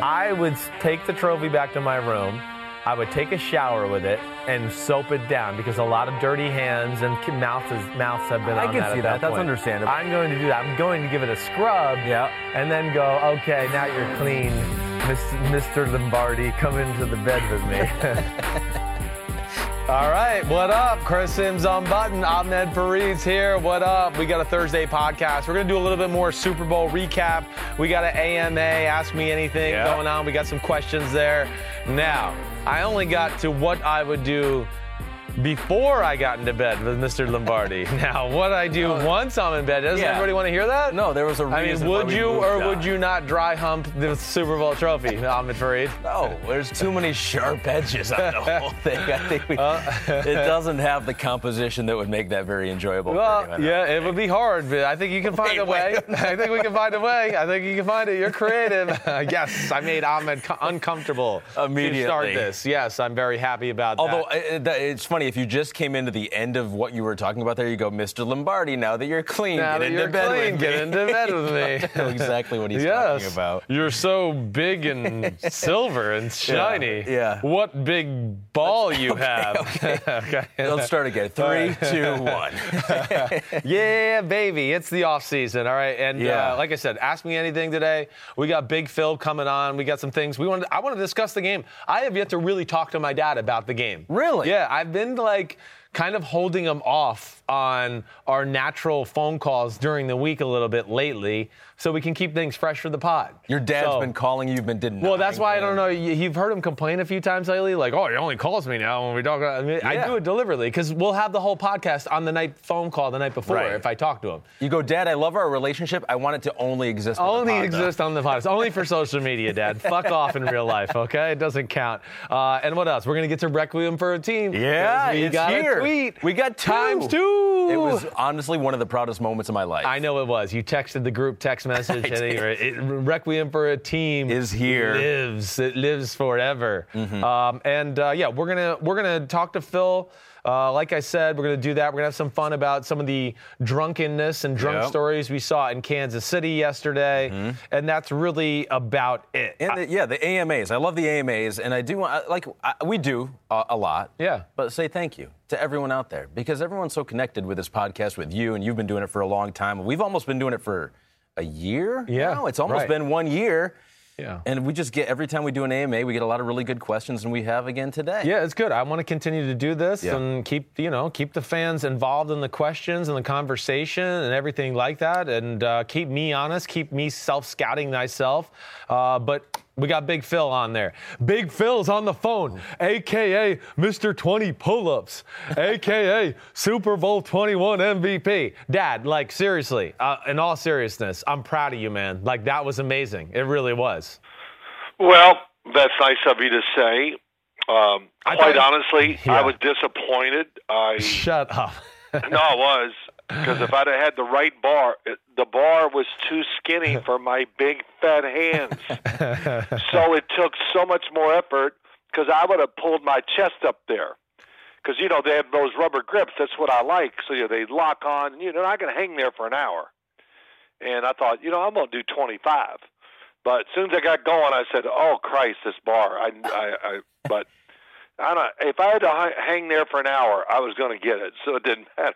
I would take the trophy back to my room. I would take a shower with it and soap it down because a lot of dirty hands and mouths, mouths have been I on can that see at that. That's understandable. I'm going to do that. I'm going to give it a scrub. Yeah. And then go, okay, now you're clean. Mr. Lombardi, come into the bed with me. All right, what up? Chris Simms on button. Ahmed Fareed's here. What up? We got a Thursday podcast. We're gonna do a little bit more Super Bowl recap. We got an AMA, Ask Me Anything Yeah. going on. We got some questions there. Now, I only got to what I would do before I got into bed with Mr. Lombardi. now, what I do once I'm in bed, doesn't Yeah. everybody want to hear that? No, there was a I reason. mean, would you or on. would you not dry hump the Super Bowl trophy, Ahmed Fareed? No, there's too many sharp edges on the whole thing. I think we, Uh, it doesn't have the composition that would make that very enjoyable. Well, yeah, it would be hard, but I think you can find Wait, a way. I think we can find a way. I think you can find it. You're creative. yes, I made Ahmed co- uncomfortable to start this. Yes, I'm very happy about Although that. Although that- it's funny if you just came into the end of what you were talking about there, you go, Mr. Lombardi. Now that you're clean, Now get that into you're bed clean, with get me. into bed with me. Know exactly what he's yes, talking about. You're so big and silver and shiny. yeah. What big ball you have. okay. Let's start again. Three, two, one. Yeah, baby, it's the off season. All right, and Yeah. uh, like I said, ask me anything today. We got Big Phil coming on. We got some things we want. I want to discuss the game. I have yet to really talk to my dad about the game. Really? Yeah, I've been like kind of holding him off on our natural phone calls during the week a little bit lately, so we can keep things fresh for the pod. Your dad's So- been calling you, have been didn't. well, that's why I don't know. You- You've heard him complain a few times lately, like, "Oh, he only calls me now when we talk." About, I, mean, I do it deliberately because we'll have the whole podcast on the night phone call the night before Right. if I talk to him. You go, Dad. I love our relationship. I want it to only exist. on the Only pod, though." exist on the podcast. Only for social media, Dad. Fuck off in real life, okay? It doesn't count. Uh, and what else? We're gonna get to Requiem for a Team. Yeah, we it's got here. a tweet. We got two. times two. It was honestly one of the proudest moments of my life. I know it was. You texted the group text message. and it, it, Requiem for a Team Is here. Mm-hmm. Lives. It lives forever. Um, and uh, yeah, we're gonna we're gonna talk to Phil. Uh, like I said, we're gonna do that. We're gonna have some fun about some of the drunkenness and drunk Yep. stories we saw in Kansas City yesterday, and that's really about it. Mm-hmm. And the, yeah, the AMAs. I love the AMAs, and I do want like I, we do a, a lot. Yeah. But say thank you to everyone out there because everyone's so connected with this podcast with you, and you've been doing it for a long time. We've almost been doing it for a year. Yeah, now. it's almost right. been one year. Yeah. And we just get every time we do an AMA, we get a lot of really good questions, and we have again today. Yeah, it's good. I want to continue to do this Yeah. and keep you know keep the fans involved in the questions and the conversation and everything like that, and uh, keep me honest, keep me self scouting myself. Uh, but we got Big Phil on there. Big Phil's on the phone, aka Mr. 20 Pull-ups, aka Super Bowl 21 MVP. Dad, like seriously, uh, in all seriousness, I'm proud of you, man. Like that was amazing. It really was. Well, that's nice of you to say. Um, I quite honestly, Yeah. I was disappointed. I Shut up. no, I was because if I'd have had the right bar, the bar was too skinny for my big fat hands. so it took so much more effort because I would have pulled my chest up there. Because you know they have those rubber grips. That's what I like. So you know, they lock on. And you know, I can hang there for an hour. And I thought, you know, I'm going to do 25. But as soon as I got going, I said, "Oh Christ, this bar!" I, I, I but I don't. If I had to hang there for an hour, I was going to get it, so it didn't matter.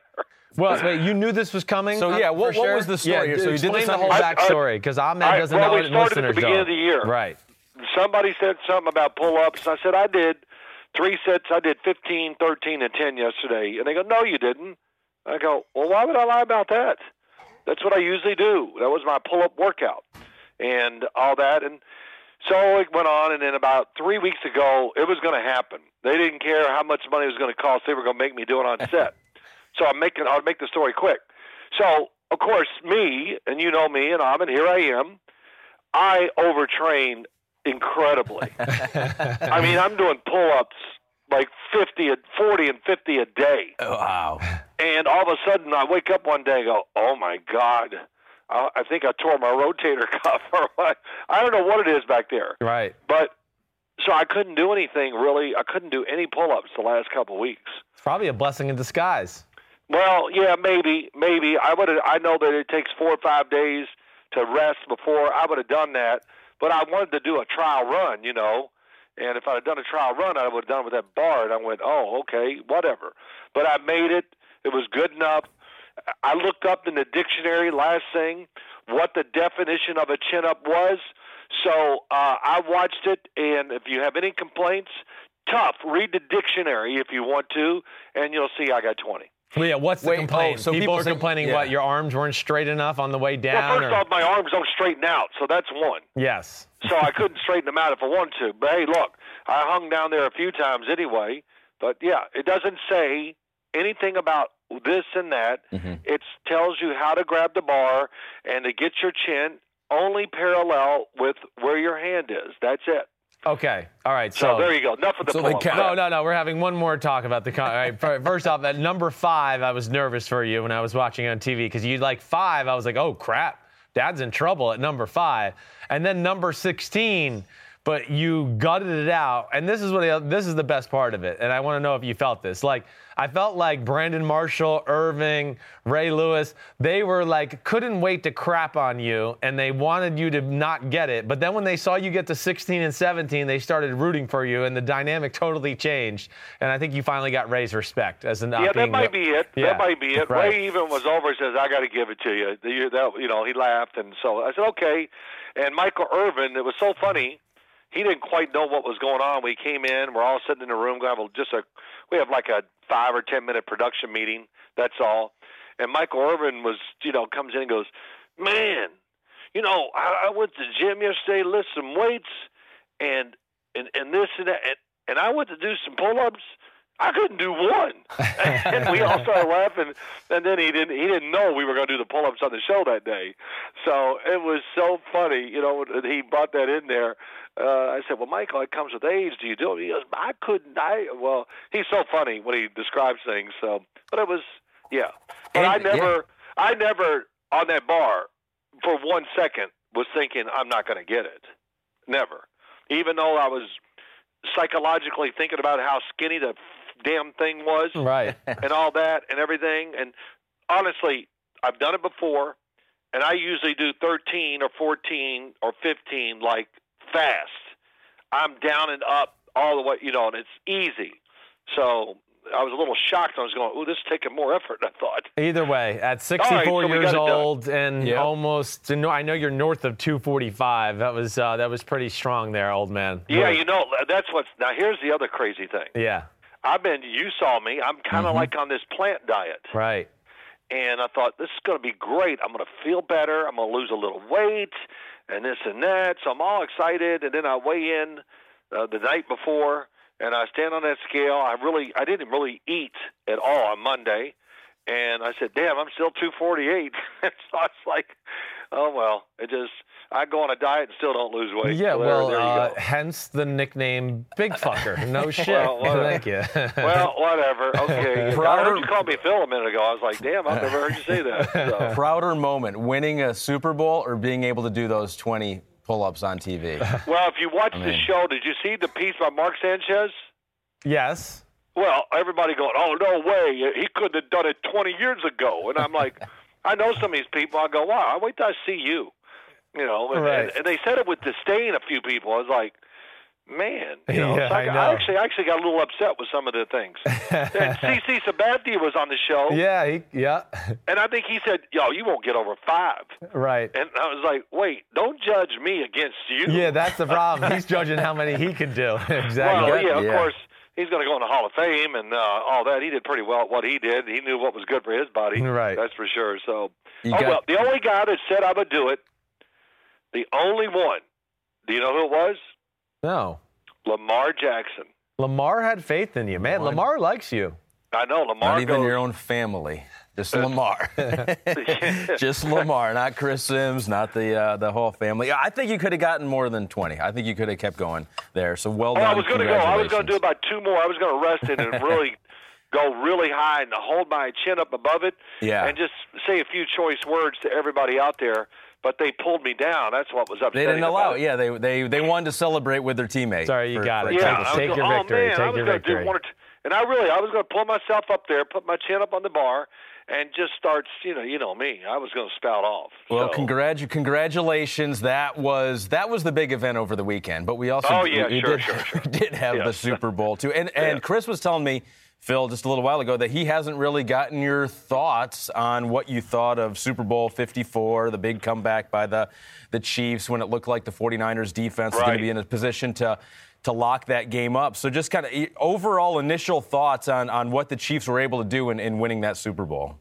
Well, wait, you knew this was coming. So, uh, yeah, what- for what sure? was the story? Yeah, So you did explain this the whole your- I- I- backstory because Ahmed I- doesn't well, know we it. and started at the listeners beginning don't. of the year. Right. Somebody said something about pull-ups. I said I did three sets. I did 15, 13, and 10 yesterday, and they go, "No, you didn't." I go, "Well, why would I lie about that? That's what I usually do. That was my pull-up workout, and all that." And so it went on, and then about three weeks ago, it was going to happen. They didn't care how much money it was going to cost. They were going to make me do it on set. so I'm making. I'll make the story quick. So of course, me and you know me, and I'm and here I am. I overtrain incredibly. I mean, I'm doing pull-ups like 50, and 40 and 50 a day. Oh, Wow. And all of a sudden, I wake up one day and go, "Oh my God, I, I think I tore my rotator cuff or what? I don't know what it is back there." Right. But so I couldn't do anything really. I couldn't do any pull-ups the last couple of weeks. It's probably a blessing in disguise. Well, yeah, maybe, maybe. I would. I know that it takes four or five days to rest before I would have done that, but I wanted to do a trial run, you know. And if I'd have done a trial run, I would have done it with that bar. And I went, oh, okay, whatever. But I made it. It was good enough. I looked up in the dictionary last thing what the definition of a chin up was. So uh, I watched it, and if you have any complaints, tough. Read the dictionary if you want to, and you'll see I got 20. Well, yeah, what's the Wait, complaint? oh, so people, people are say- complaining yeah. what your arms weren't straight enough on the way down. Well, first or- off, my arms don't straighten out, so that's one. yes. So I couldn't straighten them out if I wanted to. But hey, look, I hung down there a few times anyway. But yeah, it doesn't say anything about this and that. Mm-hmm. It tells you how to grab the bar and to get your chin only parallel with where your hand is. That's it. Okay. All right. So, So, there you go. Enough of the So they pull-ups. No, no, no. We're having one more talk about the. Con- all right, first off, at number five, I was nervous for you when I was watching on TV because you like five. I was like, oh crap, Dad's in trouble at number five, and then number sixteen. But you gutted it out, and this is what this is the best part of it. And I want to know if you felt this. Like I felt like Brandon Marshall, Irvin, Ray Lewis, they were like couldn't wait to crap on you, and they wanted you to not get it. But then when they saw you get to 16 and 17, they started rooting for you, and the dynamic totally changed. And I think you finally got Ray's respect as a not uh, Yeah, that might the- be it. Yeah, That might be it. right. Ray even was over and says, "I got to give it to you." You know, he laughed, and so I said, "Okay." And Michael Irvin, it was so funny. He didn't quite know what was going on. We came in. We're all sitting in the room. We have just a, we have like a five or ten minute production meeting. That's all. And Michael Irvin was, you know, comes in and goes, "Man, you know, I, I went to the gym yesterday, lift some weights, and and and this and that, and, and I went to do some pull-ups. I couldn't do one." and we all started laughing. And then he didn't he didn't know we were going to do the pull-ups on the show that day. So it was so funny, you know. He brought that in there. Uh, I said, "Well, Michael, it comes with age. Do you do it?" He goes, "I couldn't. I well, he's so funny when he describes things. So, but it was, yeah. But And- I yeah. never, I never on that bar for one second was thinking I'm not going to get it. Never. Even though I was psychologically thinking about how skinny the damn thing was Right. and all that and everything. And honestly, I've done it before, and I usually do 13 or 14 or 15 like fast. I'm down and up all the way, you know, and it's easy. So I was a little shocked. I was going, "Ooh, this is taking more effort than I thought." Either way, at 64 All right, so years got it done. old and Yep. almost, I know you're north of 245. That was uh, that was pretty strong there, old man. Yeah, Right. you know, that's what's now. Here's the other crazy thing. Yeah. I've been. You saw me. I'm kind of Mm-hmm. like on this plant diet. Right. and I thought this is going to be great. I'm going to feel better. I'm going to lose a little weight, and this and that. So I'm all excited, and then I weigh in uh, the night before, and I stand on that scale. I really, I didn't really eat at all on Monday, and I said, "Damn, I'm still 248." so I was like, "Oh well." It just, I go on a diet and still don't lose weight. Yeah, So there- well, there you uh, go. hence the nickname Big Fucker. No shit. Well, whatever. Thank you. Well, whatever. Okay. I Prouder- heard you call me Phil a minute ago. I was like, "Damn, I've never heard you say that." So. Prouder moment, winning a Super Bowl or being able to do those 20 pull-ups on TV? Well, if you watch the mean- show, did you see the piece by Mark Sanchez? yes. Well, everybody going, "Oh no way! He couldn't have done it 20 years ago." And I'm like, I know some of these people. I go, "Wow! I wait till I see you." You know, and, Right. and, and they said it with disdain. A few people. I was like, man, you know, Yeah, so I, I know. I actually actually got a little upset with some of the things. and CC Sabathia was on the show, Yeah, he, yeah, and I think he said, "Yo, you won't get over five. right. And I was like, "Wait, don't judge me against you." Yeah, that's the problem. He's judging how many he can do. exactly. Well, yeah, of Yeah. course. He's going to go in the Hall of Fame and uh, all that. He did pretty well at what he did. He knew what was good for his body. Right. That's for sure. So, You oh got- well, the only guy that said I would do it, the only one. Do you know who it was? No. Lamar Jackson. Lamar had faith in you, man. Lamar likes you. I know Lamar. Not even goes, your own family. Just Lamar. Just Lamar, not Chris Simms, not the uh, the whole family. I think you could have gotten more than 20. I think you could have kept going there. So well Oh, done. I was going to go. I was going to do about two more. I was going to rest it and really go really high and hold my chin up above it. Yeah. And just say a few choice words to everybody out there. But they pulled me down. That's what was up to me. They didn't allow. it. Yeah, they they they wanted to celebrate with their teammates. Sorry, you got it. Yeah, Take- I was take go- your oh, victory. Man, I Take was your gonna victory. Do one or two, and I really, I was going to pull myself up there, put my chin up on the bar, and just starts, You know, you know me. I was going to spout off. Well, so. congratu- congratulations. That was that was the big event over the weekend. But we also Oh, yeah, we, sure, did, sure, sure. did have the Super Bowl too. And and Yeah. Chris was telling me, Phil, just a little while ago, that he hasn't really gotten your thoughts on what you thought of Super Bowl 54, the big comeback by the the Chiefs when it looked like the 49ers defense was going to be in a position to to lock that game up. So just kind of overall initial thoughts on on what the Chiefs were able to do in, in winning that Super Bowl.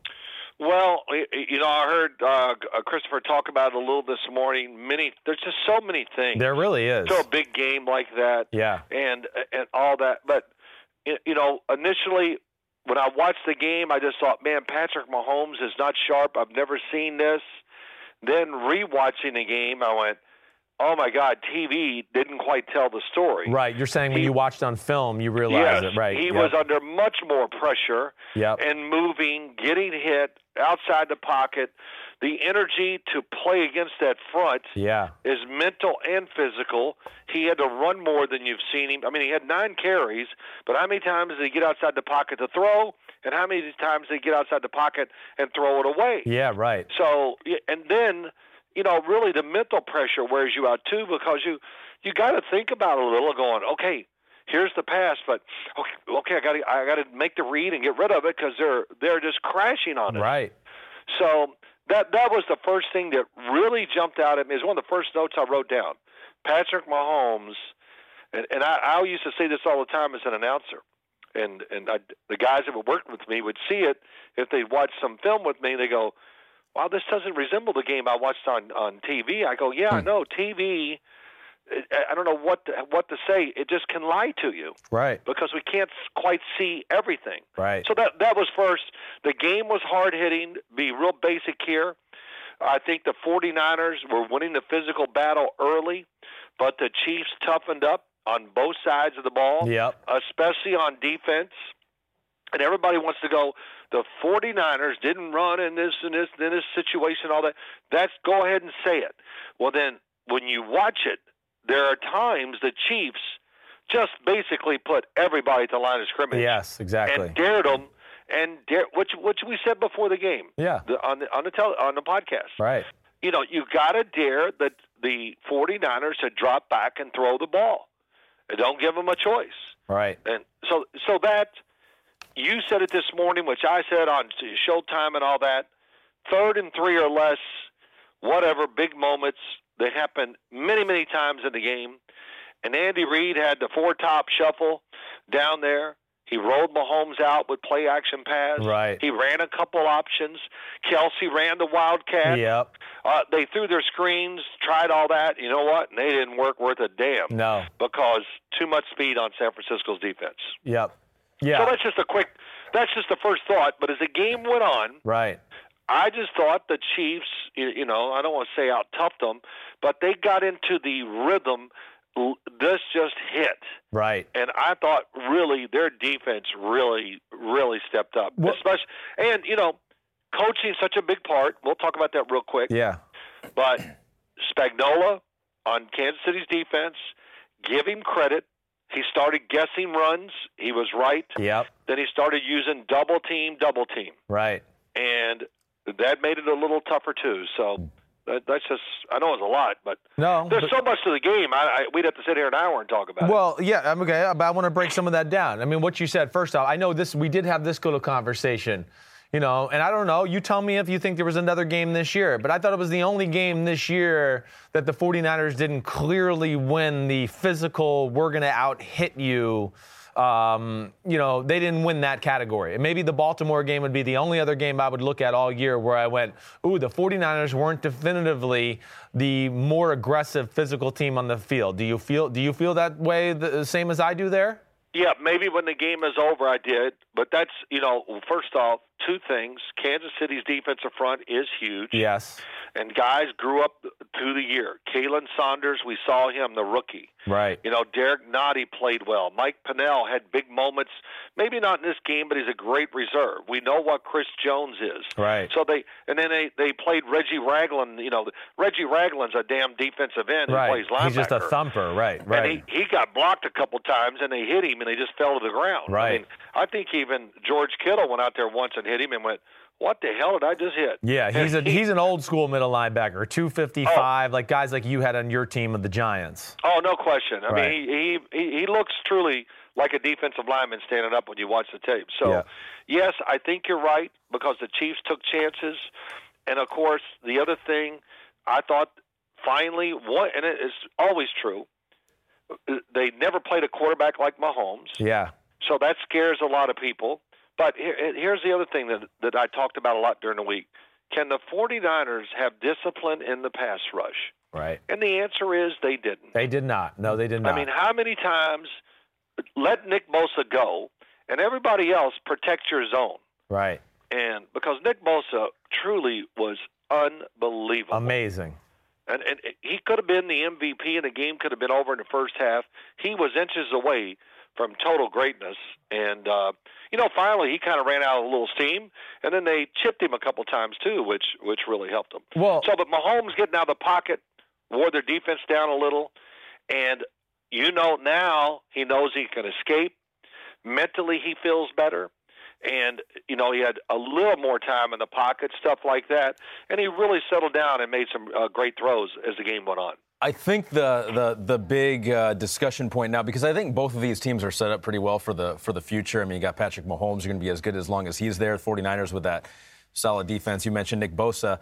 Well, y- y- you know, I heard uh, Christopher talk about it a little this morning. Many, there's just so many things. There really is. to a big game like that. Yeah. And and all that. But you know, initially when I watched the game, I just thought, man, Patrick Mahomes is not sharp. I've never seen this. Then rewatching the game, I went, oh my God, TV didn't quite tell the story. Right. You're saying when He- you watched on film, you Yes, realize it. Right. he Yep. was under much more pressure Yep. and moving, getting hit outside the pocket. The energy to play against that front Yeah. is mental and physical. He had to run more than you've seen him. I mean, he had nine carries, but how many times did he get outside the pocket to throw? And how many times did he get outside the pocket and throw it away? Yeah. Right. So, and then, you know, really the mental pressure wears you out too because you you got to think about it a little, going, okay, here's the pass, but okay, okay, I got to I got to make the read and get rid of it because they're they're just crashing on it. Right. So that that was the first thing that really jumped out at me. It was one of the first notes I wrote down. Patrick Mahomes, and, and I, I used to say this all the time as an announcer, and and I, the guys that would work with me would see it if they watched some film with me. They go, "Wow, this doesn't resemble the game I watched on on TV." I go, "Yeah, I hmm. know TV." I- I don't know what to, what to say. It just can lie to you Right. because we can't quite see everything. Right. So that that was first. The game was hard hitting. Be real basic here. I think the 49ers were winning the physical battle early, but the Chiefs toughened up on both sides of the ball, Yep. especially on defense. And everybody wants to go. The 49ers didn't run in this and this in this situation. All that. That's go ahead and say it. Well, then when you watch it, there are times the Chiefs just basically put everybody at the line of scrimmage Yes. Exactly. and dared them, and dare, which which we said before the game. Yeah. The, on the on the tele, on the podcast. Right. You know, you got to dare the the 49ers to drop back and throw the ball. Don't give them a choice. Right. And so so that you said it this morning, which I said on Showtime and all that. Third and three or less, whatever big moments they happen many many times in the game. And Andy Reid had the four top shuffle down there. He rolled Mahomes out with play action pass. Right. He ran a couple options. Kelce ran the wildcat. Yep. Uh, they threw their screens, tried all that. You know what? And they didn't work worth a damn No. because too much speed on San Francisco's defense. Yep. So that's just a quick. That's just the first thought. But as the game went on, Right. I just thought the Chiefs. You, you know, I don't want to say out toughed them, but they got into the rhythm. This just hit, Right. and I thought really their defense really, really stepped up. Especially, and you know, coaching such a big part. We'll talk about that real quick. Yeah. But Spagnuolo on Kansas City's defense, give him credit. He started guessing runs. He was right. Yep. Then he started using double team, double team, Right. and that made it a little tougher too. So That, that's just I know it's a lot, but No, there's but- so much to the game. I, I, we'd have to sit here an hour and talk about it. Well, yeah, I'm okay, but I want to break some of that down. I mean, what you said first off, I know this. We did have this little conversation, you know, and I don't know. You tell me if you think there was another game this year, but I thought it was the only game this year that the 49ers didn't clearly win the physical. We're gonna out hit you. Um, you know, they didn't win that category. And maybe the Baltimore game would be the only other game I would look at all year where I went, ooh, the 49ers weren't definitively the more aggressive physical team on the field. Do you feel do you feel that way the same as I do there? Yeah, maybe when the game is over, I did. But that's, you know, first off, two things. Kansas City's defensive front is huge. Yes. And guys grew up through the year. Khalen Saunders, we saw him, the rookie. Right. You know, Derrick Nnadi played well. Mike Pennel had big moments. Maybe not in this game, but he's a great reserve. We know what Chris Jones is. Right. So they and then they they played Reggie Ragland. You know, Reggie Ragland's a damn defensive end Right. plays linebacker. He's just a thumper. Right. Right. And he, he got blocked a couple times, and they hit him, and they just fell to the ground. I Right. mean, I think even George Kittle went out there once and hit him and went, "What the hell did I just hit?" yeah, he's a he's an old school middle linebacker, 255, like guys like you had on your team of the Giants. Oh, no question. I Right. mean, he, he he looks truly like a defensive lineman standing up when you watch the tape. So, Yeah. yes, I think you're right because the Chiefs took chances, and of course, the other thing I thought finally what, and it is always true. They never played a quarterback like Mahomes. Yeah. So that scares a lot of people. But here, here's the other thing that, that I talked about a lot during the week. Can the 49ers have discipline in the pass rush? Right. And the answer is they didn't. They did not. No, they did not. I mean, how many times let Nick Bosa go and everybody else protect your zone? right. And because Nick Bosa truly was unbelievable. Amazing. And, and he could have been the MVP, and the game could have been over in the first half. He was inches away from total greatness, and uh, you know, finally he kind of ran out of a little steam, and then they chipped him a couple times too, which which really helped him. Well- so but Mahomes getting out of the pocket wore their defense down a little, and you know now he knows he can escape. Mentally, he feels better. And you know he had a little more time in the pocket, stuff like that, and he really settled down and made some uh, great throws as the game went on. I think the the the big uh, discussion point now, because I think both of these teams are set up pretty well for the for the future. I mean, you got Patrick Mahomes, you're going to be as good as long as he's there. 49ers with that solid defense. You mentioned Nick Bosa.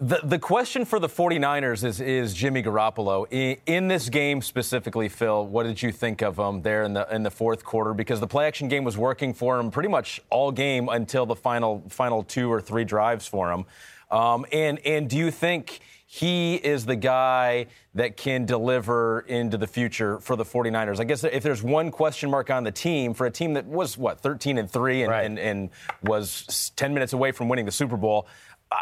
The, the question for the 49ers is, is Jimmy Garoppolo. In, in this game specifically, Phil, what did you think of him there in the in the fourth quarter? Because the play action game was working for him pretty much all game until the final final two or three drives for him. Um, and and do you think he is the guy that can deliver into the future for the 49ers. I guess if there's one question mark on the team for a team that was what 13 and 3 and, Right. and, and was 10 minutes away from winning the Super Bowl,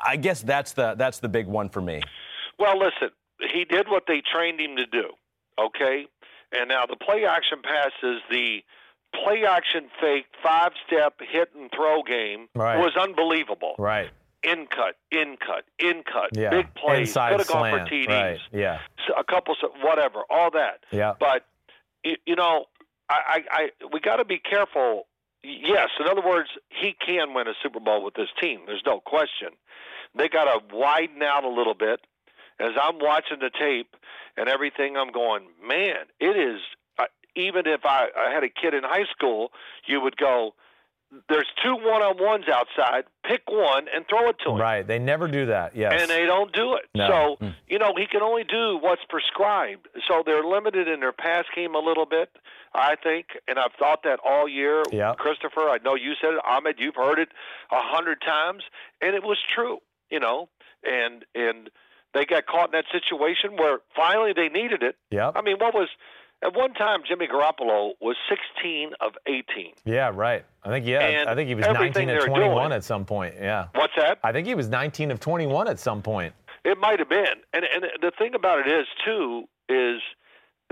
I guess that's the that's the big one for me. Well, listen, he did what they trained him to do, okay? And now the play action pass is the play action fake five step hit and throw game Right. was unbelievable. Right. In cut, in cut, in cut, Yeah. big plays, Inside could have gone for. TDs, Right. Yeah. a couple, whatever, all that. Yeah. But you know, I, I, I we got to be careful. Yes, in other words, he can win a Super Bowl with this team. There's no question. They got to widen out a little bit. As I'm watching the tape and everything, I'm going, man, it is. Uh, even if I, I had a kid in high school, you would go. There's two one-on-ones outside. Pick one and throw it to him Right. They never do that. Yes. and they don't do it. No. So mm. you know he can only do what's prescribed. So they're limited in their pass game a little bit, I think, and I've thought that all year. Yeah. Christopher, I know you said it. Ahmed, you've heard it a hundred times, and it was true. You know, and and they got caught in that situation where finally they needed it. Yeah. I mean, what was at one time Jimmy Garoppolo was 16 of 18. yeah. Right. I think yeah. And I think he was 19 of 21 doing- at some point. Yeah. What's that? I think he was 19 of 21 at some point. It might have been, and and the thing about it is too is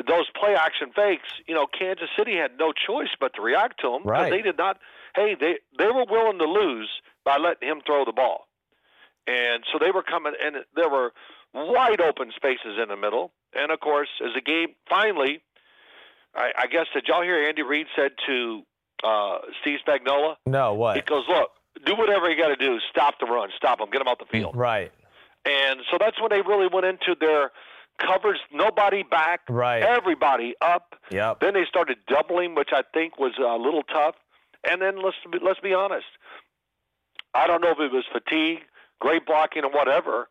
those play action fakes. You know, Kansas City had no choice but to react to them Right. they did not. Hey, they they were willing to lose by letting him throw the ball, and so they were coming, and there were wide open spaces in the middle. And of course, as the game finally, I, I guess did y'all hear Andy Reid said to uh, Steve Spagnuolo? No. What? He goes, "Look, do whatever you got to do. Stop the run. Stop them. Get them off the field." Right. And so that's when they really went into their covers, nobody back, Right. everybody up. Yep. Then they started doubling, which I think was a little tough. And then let's be, let's be honest. I don't know if it was fatigue, great blocking, or whatever,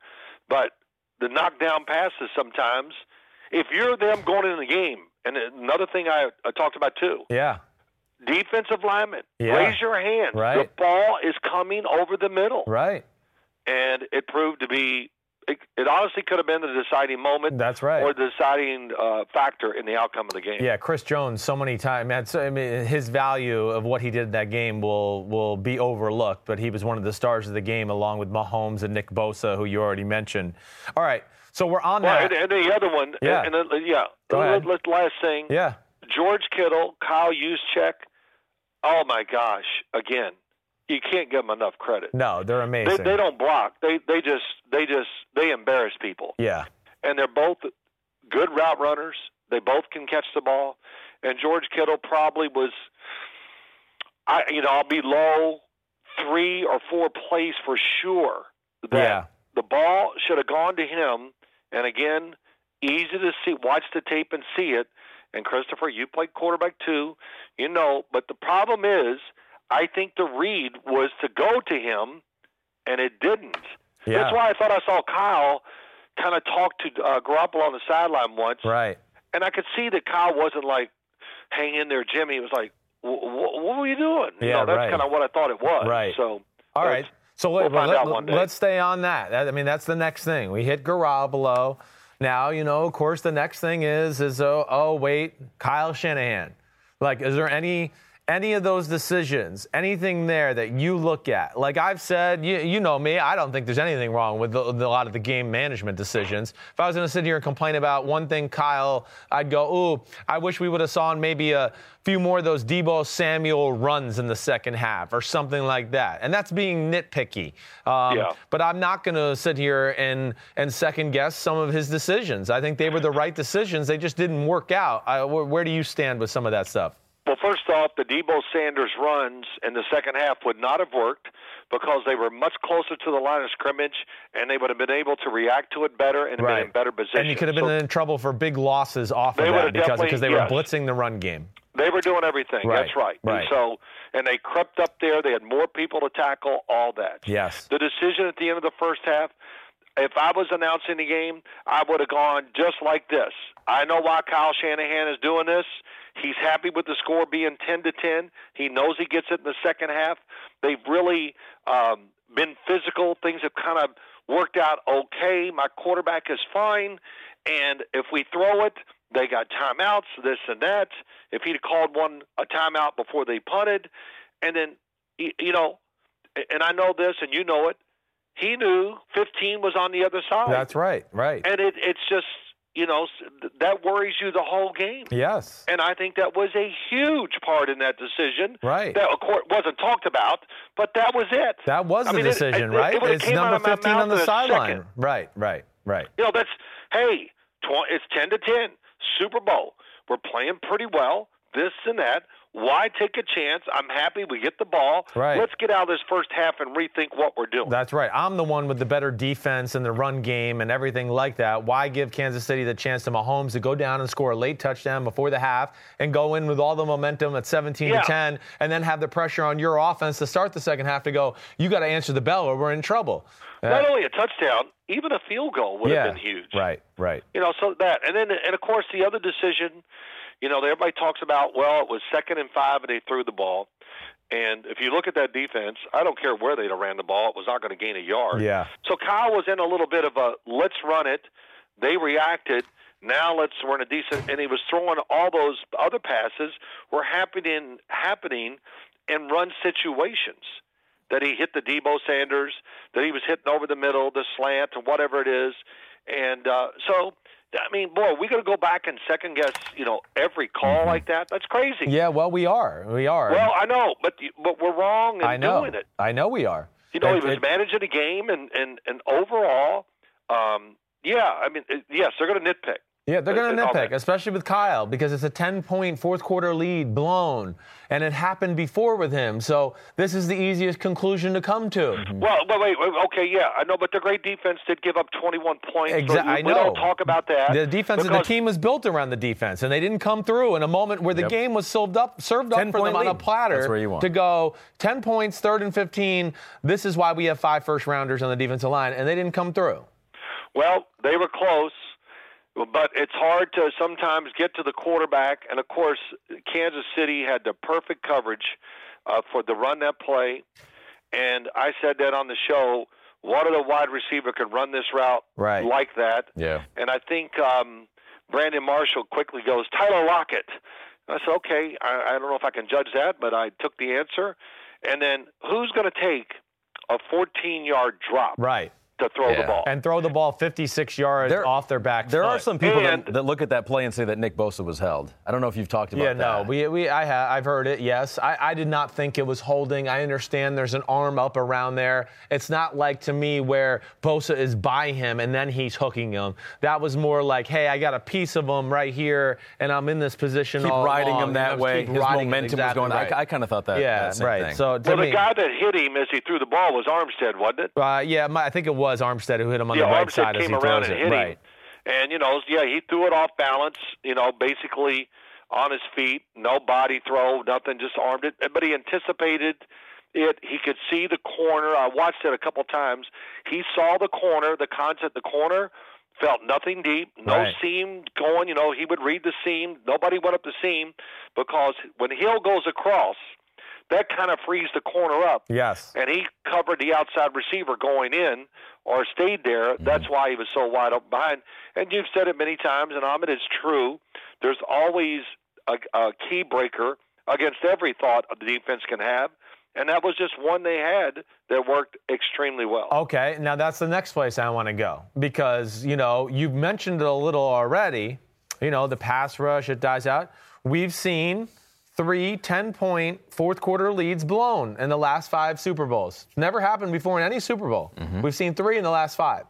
but the knockdown passes sometimes. If you're them going into the game, and another thing I, I talked about too, Yeah. defensive lineman, Yeah. raise your hand. Right. The ball is coming over the middle, Right. and it proved to be. It, it honestly could have been the deciding moment That's right. or the deciding uh, factor in the outcome of the game. Yeah, Chris Jones, so many times, I mean, his value of what he did in that game will will be overlooked. But he was one of the stars of the game, along with Mahomes and Nick Bosa, who you already mentioned. All right, so we're on Well, that. and, and the other one, Yeah. and, and, uh, yeah. Go ahead. Last thing, yeah, George Kittle, Kyle Juszczyk. Oh my gosh! Again, you can't give them enough credit. no, they're They, amazing. they don't block. They they just they just they embarrass people. yeah, and they're both good route runners. They both can catch the ball. And George Kittle probably was, I you know, I'll be low three or four plays for sure that Yeah. the ball should have gone to him. And again, easy to see. Watch the tape and see it. And Christopher, you played quarterback too, you know. But the problem is, I think the read was to go to him, and it didn't. Yeah. That's why I thought I saw Kyle kind of talk to uh, Garoppolo on the sideline once, right. and I could see that Kyle wasn't like, "Hang in there, Jimmy." It was like, "Wh- wh- "What were you doing?" You Yeah, know, that's right. kind of what I thought it was. Right. So, All right. So we'll let, find let, out one day. us stay on that. That- I mean, that's the next thing. We hit Garoppolo. Now, you know, of course, the next thing is is oh, oh wait, Kyle Shanahan. Like, is there any any of those decisions, anything there that you look at? Like I've said, you, you know me, I don't think there's anything wrong with, the, with a lot of the game management decisions. If I was going to sit here and complain about one thing, Kyle, I'd go, ooh, I wish we would have saw maybe a few more of those Deebo Samuel runs in the second half or something like that. And that's being nitpicky. Um, Yeah. But I'm not going to sit here and, and second guess some of his decisions. I think they were the right decisions. They just didn't work out. I, where, where do you stand with some of that stuff? Well, first off, the Deebo Sanders runs in the second half would not have worked because they were much closer to the line of scrimmage, and they would have been able to react to it better and been in better position. And you could have been So in trouble for big losses off of that because, because they yes. were blitzing the run game. They were doing everything. Right, That's right. right. And so, and they crept up there. They had more people to tackle. All that. Yes. The decision at the end of the first half. If I was announcing the game, I would have gone just like this. I know why Kyle Shanahan is doing this. He's happy with the score being 10 to 10. He knows he gets it in the second half. They've really um, been physical. Things have kind of worked out okay. My quarterback is fine. And if we throw it, they got timeouts, this and that. If he'd called one a timeout before they punted, and then you know, and I know this, and you know it. He knew 15 was on the other side. That's right. Right. and it, it's just you know that worries you the whole game. yes. And I think that was a huge part in that decision. Right. That of course wasn't talked about, but that was it. That was I the mean, it- decision, it- it right? would've it's number of my 15 mouth on the sideline. Right. Right. Right. You know, that's hey, tw- it's ten to ten. Super Bowl. We're playing pretty well. This and that. Why take a chance? I'm happy we get the ball. Right. Let's get out of this first half and rethink what we're doing. That's right. I'm the one with the better defense and the run game and everything like that. Why give Kansas City the chance to Mahomes to go down and score a late touchdown before the half and go in with all the momentum at 17 Yeah. to 10 and then have the pressure on your offense to start the second half to go, you got to answer the bell or we're in trouble. Uh, Not only a touchdown, even a field goal would yeah. have been huge. Right. Right. You know, so that and then and of course the other decision, you know, everybody talks about well, it was second and five and they threw the ball. And if you look at that defense, I don't care where they'd have ran the ball, it was not going to gain a yard. Yeah. So Kyle was in a little bit of a let's run it. They reacted. Now let's we're in a decent and he was throwing all those other passes were happening happening in run situations. That he hit the Deebo Sanders, that he was hitting over the middle, the slant, or whatever it is. And uh, so I mean, boy, we got to go back and second guess, you know, every call like that. That's crazy. Mm-hmm. Yeah, well, we are. We are. Well, I know, but but we're wrong in I know. doing it. I know we are. You know, It- he was it- managing the game, and and and overall, um, yeah. I mean, it- yes, they're going to nitpick. Yeah, they're going to nitpick, especially with Kyle, because it's a 10 point fourth quarter lead blown, and it happened before with him. So this is the easiest conclusion to come to. Mm-hmm. Well, wait, wait, wait, okay, yeah, I know, but the great defense did give up 21 points. so Exa- we, I we don't know. talk about that. The defense of the team was built around the defense, and they didn't come through in a moment where the Yep. game was served up, served up for 10-point them on a platter That's where you want. to go 10 points, third and 15. This is why we have five first rounders on the defensive line, and they didn't come through. Well, they were close, but it's hard to sometimes get to the quarterback. And of course, Kansas City had the perfect coverage uh, for the run that play. And I said that on the show. What other wide receiver could run this route Right. like that? Yeah. And I think um, Brandon Marshall quickly goes, Tyler Lockett. I said, okay, I, I don't know if I can judge that, but I took the answer. And then who's going to take a 14 yard drop Right. To throw Yeah. the ball? And throw the ball 56 yards There- off their back. There are some people And- that, that look at that play and say that Nick Bosa was held. I don't know if you've talked about Yeah, that. no, we, we I have I've heard it. Yes, I, I did not think it was holding. I understand there's an arm up around there. It's not like to me where Bosa is by him and then he's hooking him. That was more like, hey, I got a piece of him right here, and I'm in this position. keep all riding along, him that I'm way. His riding momentum Exactly was going. right. I, I kind of thought that. yeah, that same right. Thing. So to Well, me, the guy that hit him as he threw the ball was Armstead, wasn't it? uh, yeah, my, I think it was Armstead who hit him on yeah, the right Armstead side as came he around throws and it. hit right. him. And, you know, yeah, he threw it off balance, you know, basically on his feet, no body throw, nothing, just armed it. But he anticipated it. He could see the corner. I watched it a couple times. He saw the corner, the concept, the corner, felt nothing deep, no Right. seam going. You know, he would read the seam. Nobody went up the seam because when Hill goes across, that kind of frees the corner up Yes. and he covered the outside receiver going in or stayed there. Mm-hmm. That's why he was so wide open behind. And you've said it many times, and Ahmed, it's true. There's always a, a key breaker against every thought the defense can have, and that was just one they had that worked extremely well. Okay, now that's the next place I want to go because, you know, you've mentioned it a little already. You know, the pass rush, it dies out. We've seen three 10 point fourth quarter leads blown in the last five Super Bowls. Never happened before in any Super Bowl. Mm-hmm. We've seen three in the last five.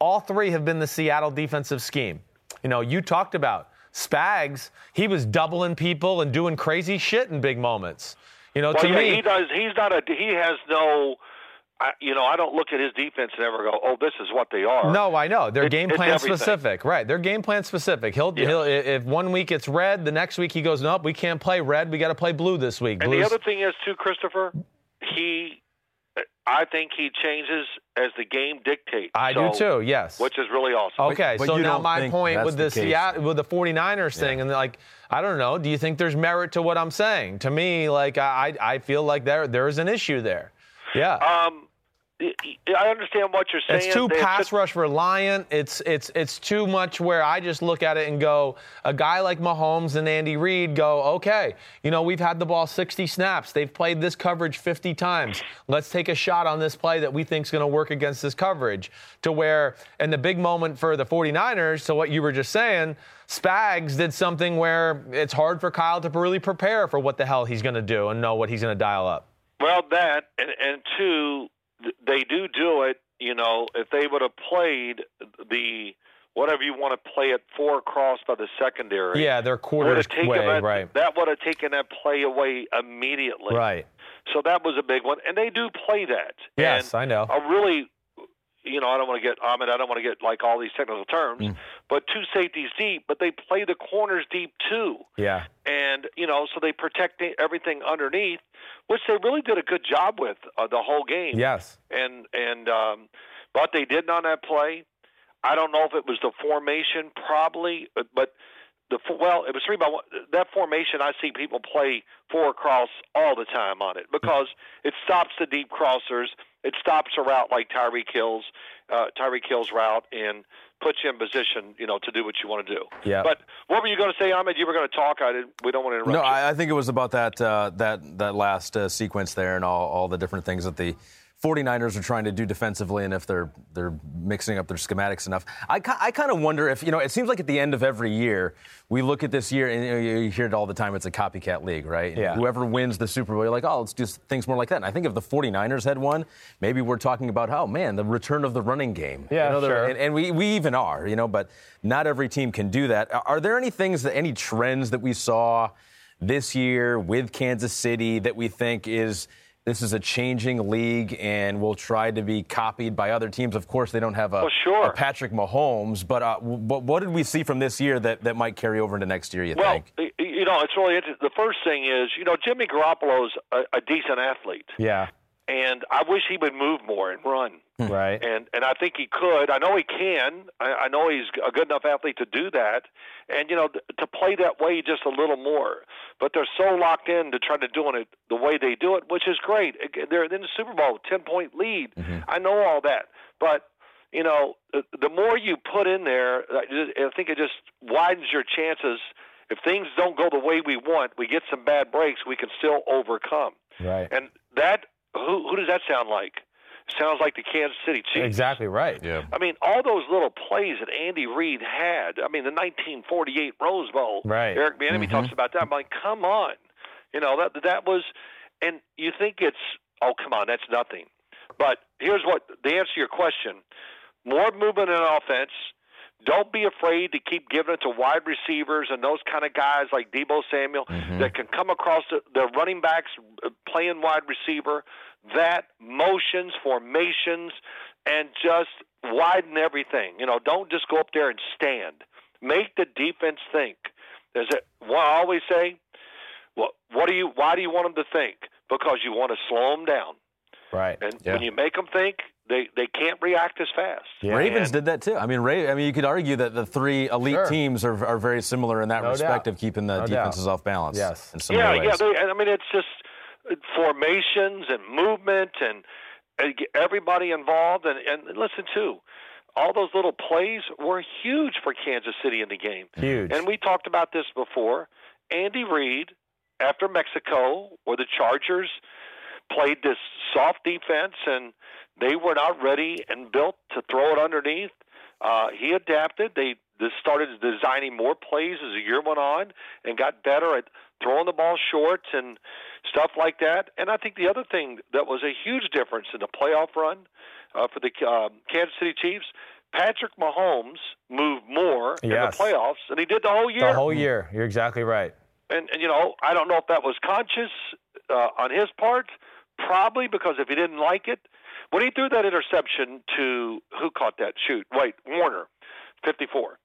All three have been the Seattle defensive scheme. You know, you talked about Spags, he was doubling people and doing crazy shit in big moments. You know, Well, to yeah, me, he does. He's not a. He has no. I, you know, I don't look at his defense and ever go, "Oh, this is what they are." No, I know. They're It- game plan specific. Right. They're game plan specific. He'll, Yeah. he'll if one week it's red, the next week he goes, Nope, we can't play red. We got to play blue this week. And Blues- the other thing is too, Christopher, he, I think he changes as the game dictates. I So- do too, yes. Which is really awesome. Okay, but so you now don't my point with the the case? Seattle, with the 49ers thing, and like, I don't know, do you think there's merit to what I'm saying? To me, like, I, I feel like there there is an issue there. Yeah. Um, I- understand what you're saying. It's too They- pass rush reliant. It's it's it's too much where I just look at it and go, a guy like Mahomes and Andy Reid go, okay, you know, we've had the ball 60 snaps. They've played this coverage 50 times. Let's take a shot on this play that we think is going to work against this coverage. To where, and the big moment for the 49ers, to what you were just saying, Spags did something where it's hard for Kyle to really prepare for what the hell he's going to do and know what he's going to dial up. Well, that and and two, they do do it. You know, if they would have played the whatever you want to play it four across by the secondary. Yeah, their quarters way, that, right. That would have taken that play away immediately. Right. So that was a big one, and they do play that. Yes, and I know. A really, you know, I don't want to get Ahmed. I don't want to get like all these technical terms, Mm. but two safeties deep, but they play the corners deep too, Yeah. and you know, so they protect everything underneath, which they really did a good job with uh, the whole game. Yes. and and um, what they did on that play, I don't know if it was the formation, probably, but, but the well, it was three by one. That formation, I see people play four across all the time on it because it stops the deep crossers. It stops a route like Tyree Kill's uh, Tyreek Hill's route, and puts you in position, you know, to do what you want to do. Yeah. But what were you going to say, Ahmed? You were going to talk. I didn't. We don't want to interrupt. No, you. I, I think it was about that uh, that that last uh, sequence there and all, all the different things that the 49ers are trying to do defensively and if they're they're mixing up their schematics enough. I, I kind of wonder if, you know, it seems like at the end of every year, we look at this year and you, know, you hear it all the time, it's a copycat league, right? Yeah. Whoever wins the Super Bowl, you're like, oh, let's do things more like that. And I think if the 49ers had won, maybe we're talking about, oh, man, the return of the running game. Yeah, you know, sure. And, and we, we even are, you know, but not every team can do that. Are there any things, that any trends that we saw this year with Kansas City that we think is – this is a changing league and will try to be copied by other teams. Of course, they don't have a, well, sure. a Patrick Mahomes, but, uh, but what did we see from this year that, that might carry over into next year, you think? well, think? you know, it's really interesting. The first thing is, you know, Jimmy Garoppolo's a, a decent athlete. Yeah. And I wish he would move more and run. Right. And and I think he could. I know he can. I, I know he's a good enough athlete to do that. And you know, th- to play that way just a little more. But they're so locked in to trying to doing it the way they do it, which is great. They're in the Super Bowl, ten point lead. Mm-hmm. I know all that, but you know, the, the more you put in there, I think it just widens your chances. If things don't go the way we want, we get some bad breaks, we can still overcome. Right. And that who who does that sound like? Sounds like the Kansas City Chiefs. Exactly right. Yeah. I mean, all those little plays that Andy Reid had. I mean, the 1948 Rose Bowl. Right. Eric Bieniemy mm-hmm. talks about that. I'm like, come on, you know that that was, and you think it's oh come on, that's nothing. But here's what the answer to your question: more movement in offense. Don't be afraid to keep giving it to wide receivers and those kind of guys like Deebo Samuel mm-hmm. that can come across the, the running backs uh, playing wide receiver that motions, formations, and just widen everything. You know, don't just go up there and stand. Make the defense think. There's a, what I always say. What, what do you? Why do you want them to think? Because you want to slow them down. Right. And yeah. when you make them think, they, they can't react as fast. Yeah. Ravens and, did that too. I mean, Ray, I mean, you could argue that the three elite sure. teams are, are very similar in that no respect doubt. of keeping the no defenses doubt. off balance. Yes. In some yeah, ways. yeah. They, I mean, it's just formations and movement and uh, everybody involved. And, and listen, too, all those little plays were huge for Kansas City in the game. Huge. And we talked about this before. Andy Reid, after Mexico, where the Chargers played this soft defense and they were not ready and built to throw it underneath. Uh, he adapted. They started designing more plays as the year went on and got better at throwing the ball short and stuff like that. And I think the other thing that was a huge difference in the playoff run uh, for the uh, Kansas City Chiefs, Patrick Mahomes moved more yes. in the playoffs than he did the whole year. The whole year. You're exactly right. And, and you know, I don't know if that was conscious uh, on his part. Probably because if he didn't like it, when he threw that interception to who caught that shoot? Wait, Warner, 54.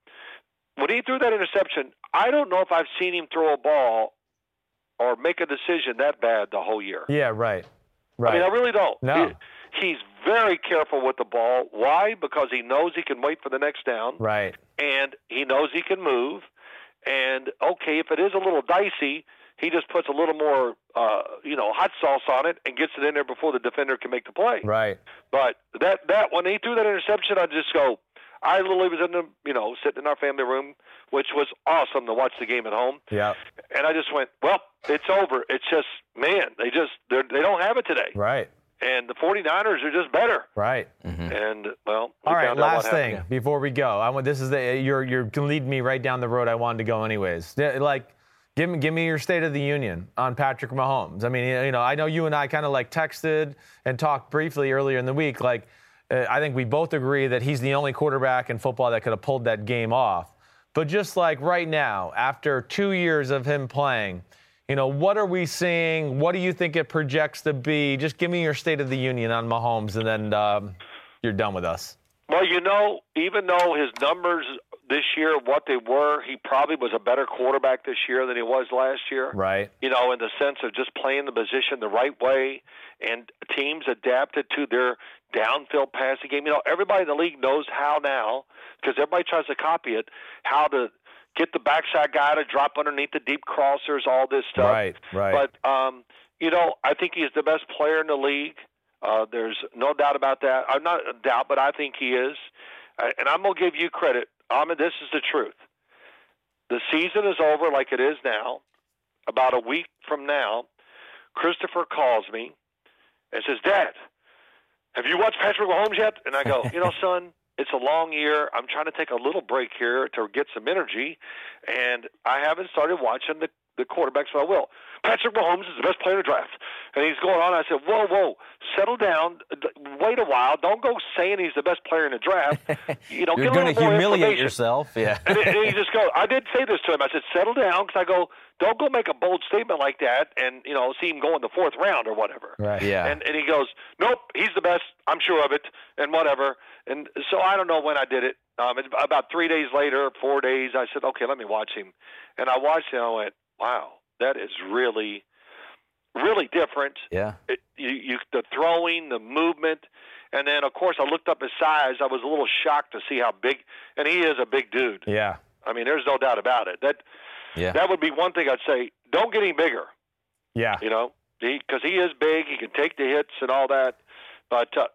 When he threw that interception, I don't know if I've seen him throw a ball or make a decision that bad the whole year. Yeah, right. Right. I mean, I really don't. No. He, he's very careful with the ball. Why? Because he knows he can wait for the next down. Right. And he knows he can move. And okay, if it is a little dicey, he just puts a little more, uh, you know, hot sauce on it and gets it in there before the defender can make the play. Right. But that that when he threw that interception, I just go. I literally was in the, you know, sitting in our family room, which was awesome to watch the game at home. Yeah. And I just went, well, it's over. It's just, man, they just they're, they don't have it today. Right. And the 49ers are just better. Right. Mm-hmm. And well, all right. Last thing before we go, I want this is the you're you're gonna lead me right down the road I wanted to go anyways. Like Give me, give me your State of the Union on Patrick Mahomes. I mean, you know, I know you and I kind of like texted and talked briefly earlier in the week. Like, uh, I think we both agree that he's the only quarterback in football that could have pulled that game off. But just like right now, after two years of him playing, you know, what are we seeing? What do you think it projects to be? Just give me your State of the Union on Mahomes, and then um, you're done with us. Well, you know, even though his numbers this year what they were, he probably was a better quarterback this year than he was last year. Right. You know, in the sense of just playing the position the right way, and teams adapted to their downfield passing game. You know, everybody in the league knows how now because everybody tries to copy it. How to get the backside guy to drop underneath the deep crossers, all this stuff. Right. Right. But um, you know, I think he's the best player in the league. Uh, there's no doubt about that. I'm not a doubt, but I think he is. Uh, and I'm gonna give you credit Ahmed, this is the truth. The season is over like it is now. About a week from now, Christopher calls me and says, Dad, have you watched Patrick Mahomes yet? And I go, you know, son, it's a long year. I'm trying to take a little break here to get some energy, and I haven't started watching the the quarterbacks, but I will. Patrick Mahomes is the best player in the draft. And he's going on. I said, whoa, whoa, settle down. Wait a while. Don't go saying he's the best player in the draft. You know, You're going to humiliate yourself. Yeah. and, and he just goes, I did say this to him. I said, settle down, because I go, don't go make a bold statement like that and, you know, see him go in the fourth round or whatever. Right. Yeah. And, and he goes, nope, he's the best. I'm sure of it, and whatever. And so I don't know when I did it. Um, about three days later, four days, I said, okay, let me watch him. And I watched him. I went, wow, that is really, really different. Yeah. It, you, you, the throwing, the movement, and then of course I looked up his size. I was a little shocked to see how big, and he is a big dude. Yeah. I mean, there's no doubt about it. That Yeah. that would be one thing I'd say. Don't get him bigger. Yeah. You know, because he, is big. He can take the hits and all that, but. Uh,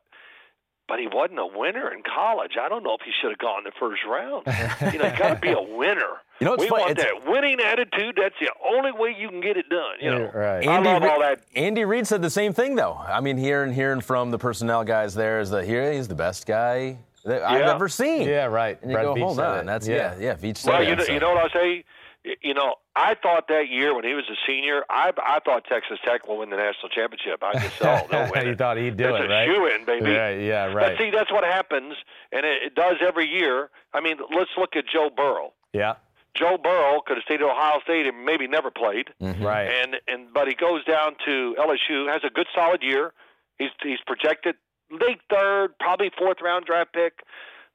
but he wasn't a winner in college. I don't know if he should have gone the first round. you know, you got to be a winner. You know, we funny, want it's- that winning attitude. That's the only way you can get it done. You know, Yeah, right. I love Reid- all that. Andy Reid said the same thing, though. I mean, hearing hearing from the personnel guys there is that here he's the best guy that I've ever seen. Yeah, right. And you Brett go, Veach hold on, it. that's Yeah. yeah, yeah. Veach said Well, it, you know, so- you know what I say. Y- You know, I thought that year when he was a senior, I I thought Texas Tech will win the national championship. I just oh, no way. win. You thought he'd do it's it, a right? shoe-in, baby. Right, yeah, right. But see, that's what happens, and it, it does every year. I mean, let's look at Joe Burrow. Yeah. Joe Burrow could have stayed at Ohio State and maybe never played. Mm-hmm. Right. And and but he goes down to LSU, has a good solid year. He's he's projected late third, probably fourth round draft pick.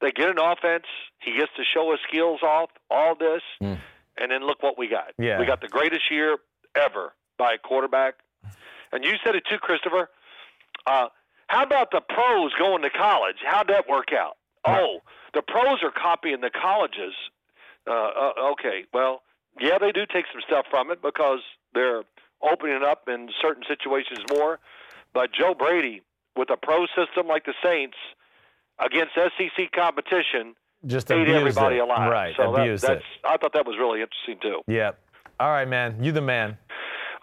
They get an offense. He gets to show his skills off. All this, hmm. And then look what we got. Yeah. we got the greatest year ever by a quarterback. And you said it too, Christopher. Uh, how about the pros going to college? How'd that work out? Oh, the pros are copying the colleges. Uh, uh, okay, well, yeah, they do take some stuff from it because they're opening up in certain situations more. But Joe Brady, with a pro system like the Saints, against SEC competition, Just ate abused everybody it. alive. Right. So that, abused that's. it. I thought that was really interesting too. Yep. All right, man. You the man.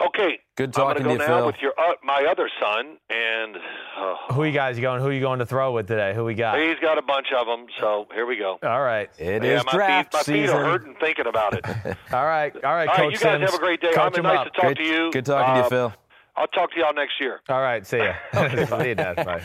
Okay, Good talking I'm talking gonna to go you, now Phil. with your uh, my other son, and uh, Who you guys going? Who you going to throw with today? Who we got? he's got a bunch of them. So here we go. All right. It yeah, is my draft feet, my feet season. are hurting thinking about it. All right. All right, All Coach you guys Simms. have a great day. Coach I'm him nice up. to talk Great- to you. Good talking to you, Uh, Phil. I'll talk to y'all next year. All right. See ya. See you, Dad. Bye.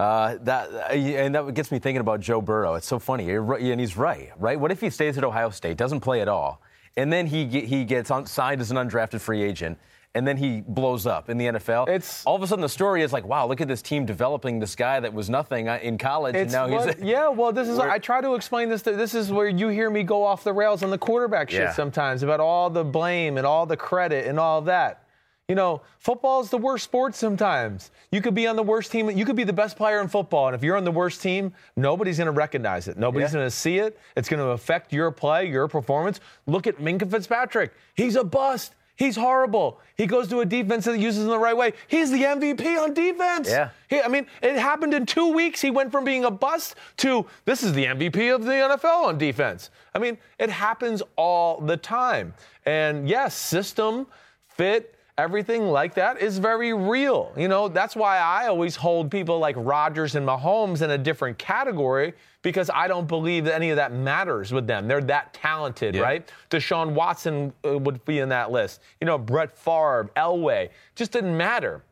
Uh, that uh, and that gets me thinking about Joe Burrow. It's so funny, and he's right. Right? What if he stays at Ohio State, doesn't play at all, and then he he gets on, signed as an undrafted free agent, and then he blows up in the NFL? It's- all of a sudden the story is like, wow, look at this team developing this guy that was nothing uh, in college, and now he's what- yeah. Well, this is. I try to explain this. To, this is where you hear me go off the rails on the quarterback shit Yeah. sometimes about all the blame and all the credit and all that. You know, football is the worst sport sometimes. You could be on the worst team. You could be the best player in football, and if you're on the worst team, nobody's going to recognize it. Nobody's Yeah. going to see it. It's going to affect your play, your performance. Look at Minkah Fitzpatrick. He's a bust. He's horrible. He goes to a defense that uses him the right way. He's the MVP on defense. Yeah. He, I mean, it happened in two weeks. He went from being a bust to this is the MVP of the NFL on defense. I mean, it happens all the time. And yes, system, fit, everything like that is very real. You know, that's why I always hold people like Rodgers and Mahomes in a different category because I don't believe that any of that matters with them. They're that talented, Yeah. right? Deshaun Watson uh, would be in that list. You know, Brett Favre, Elway, just didn't matter.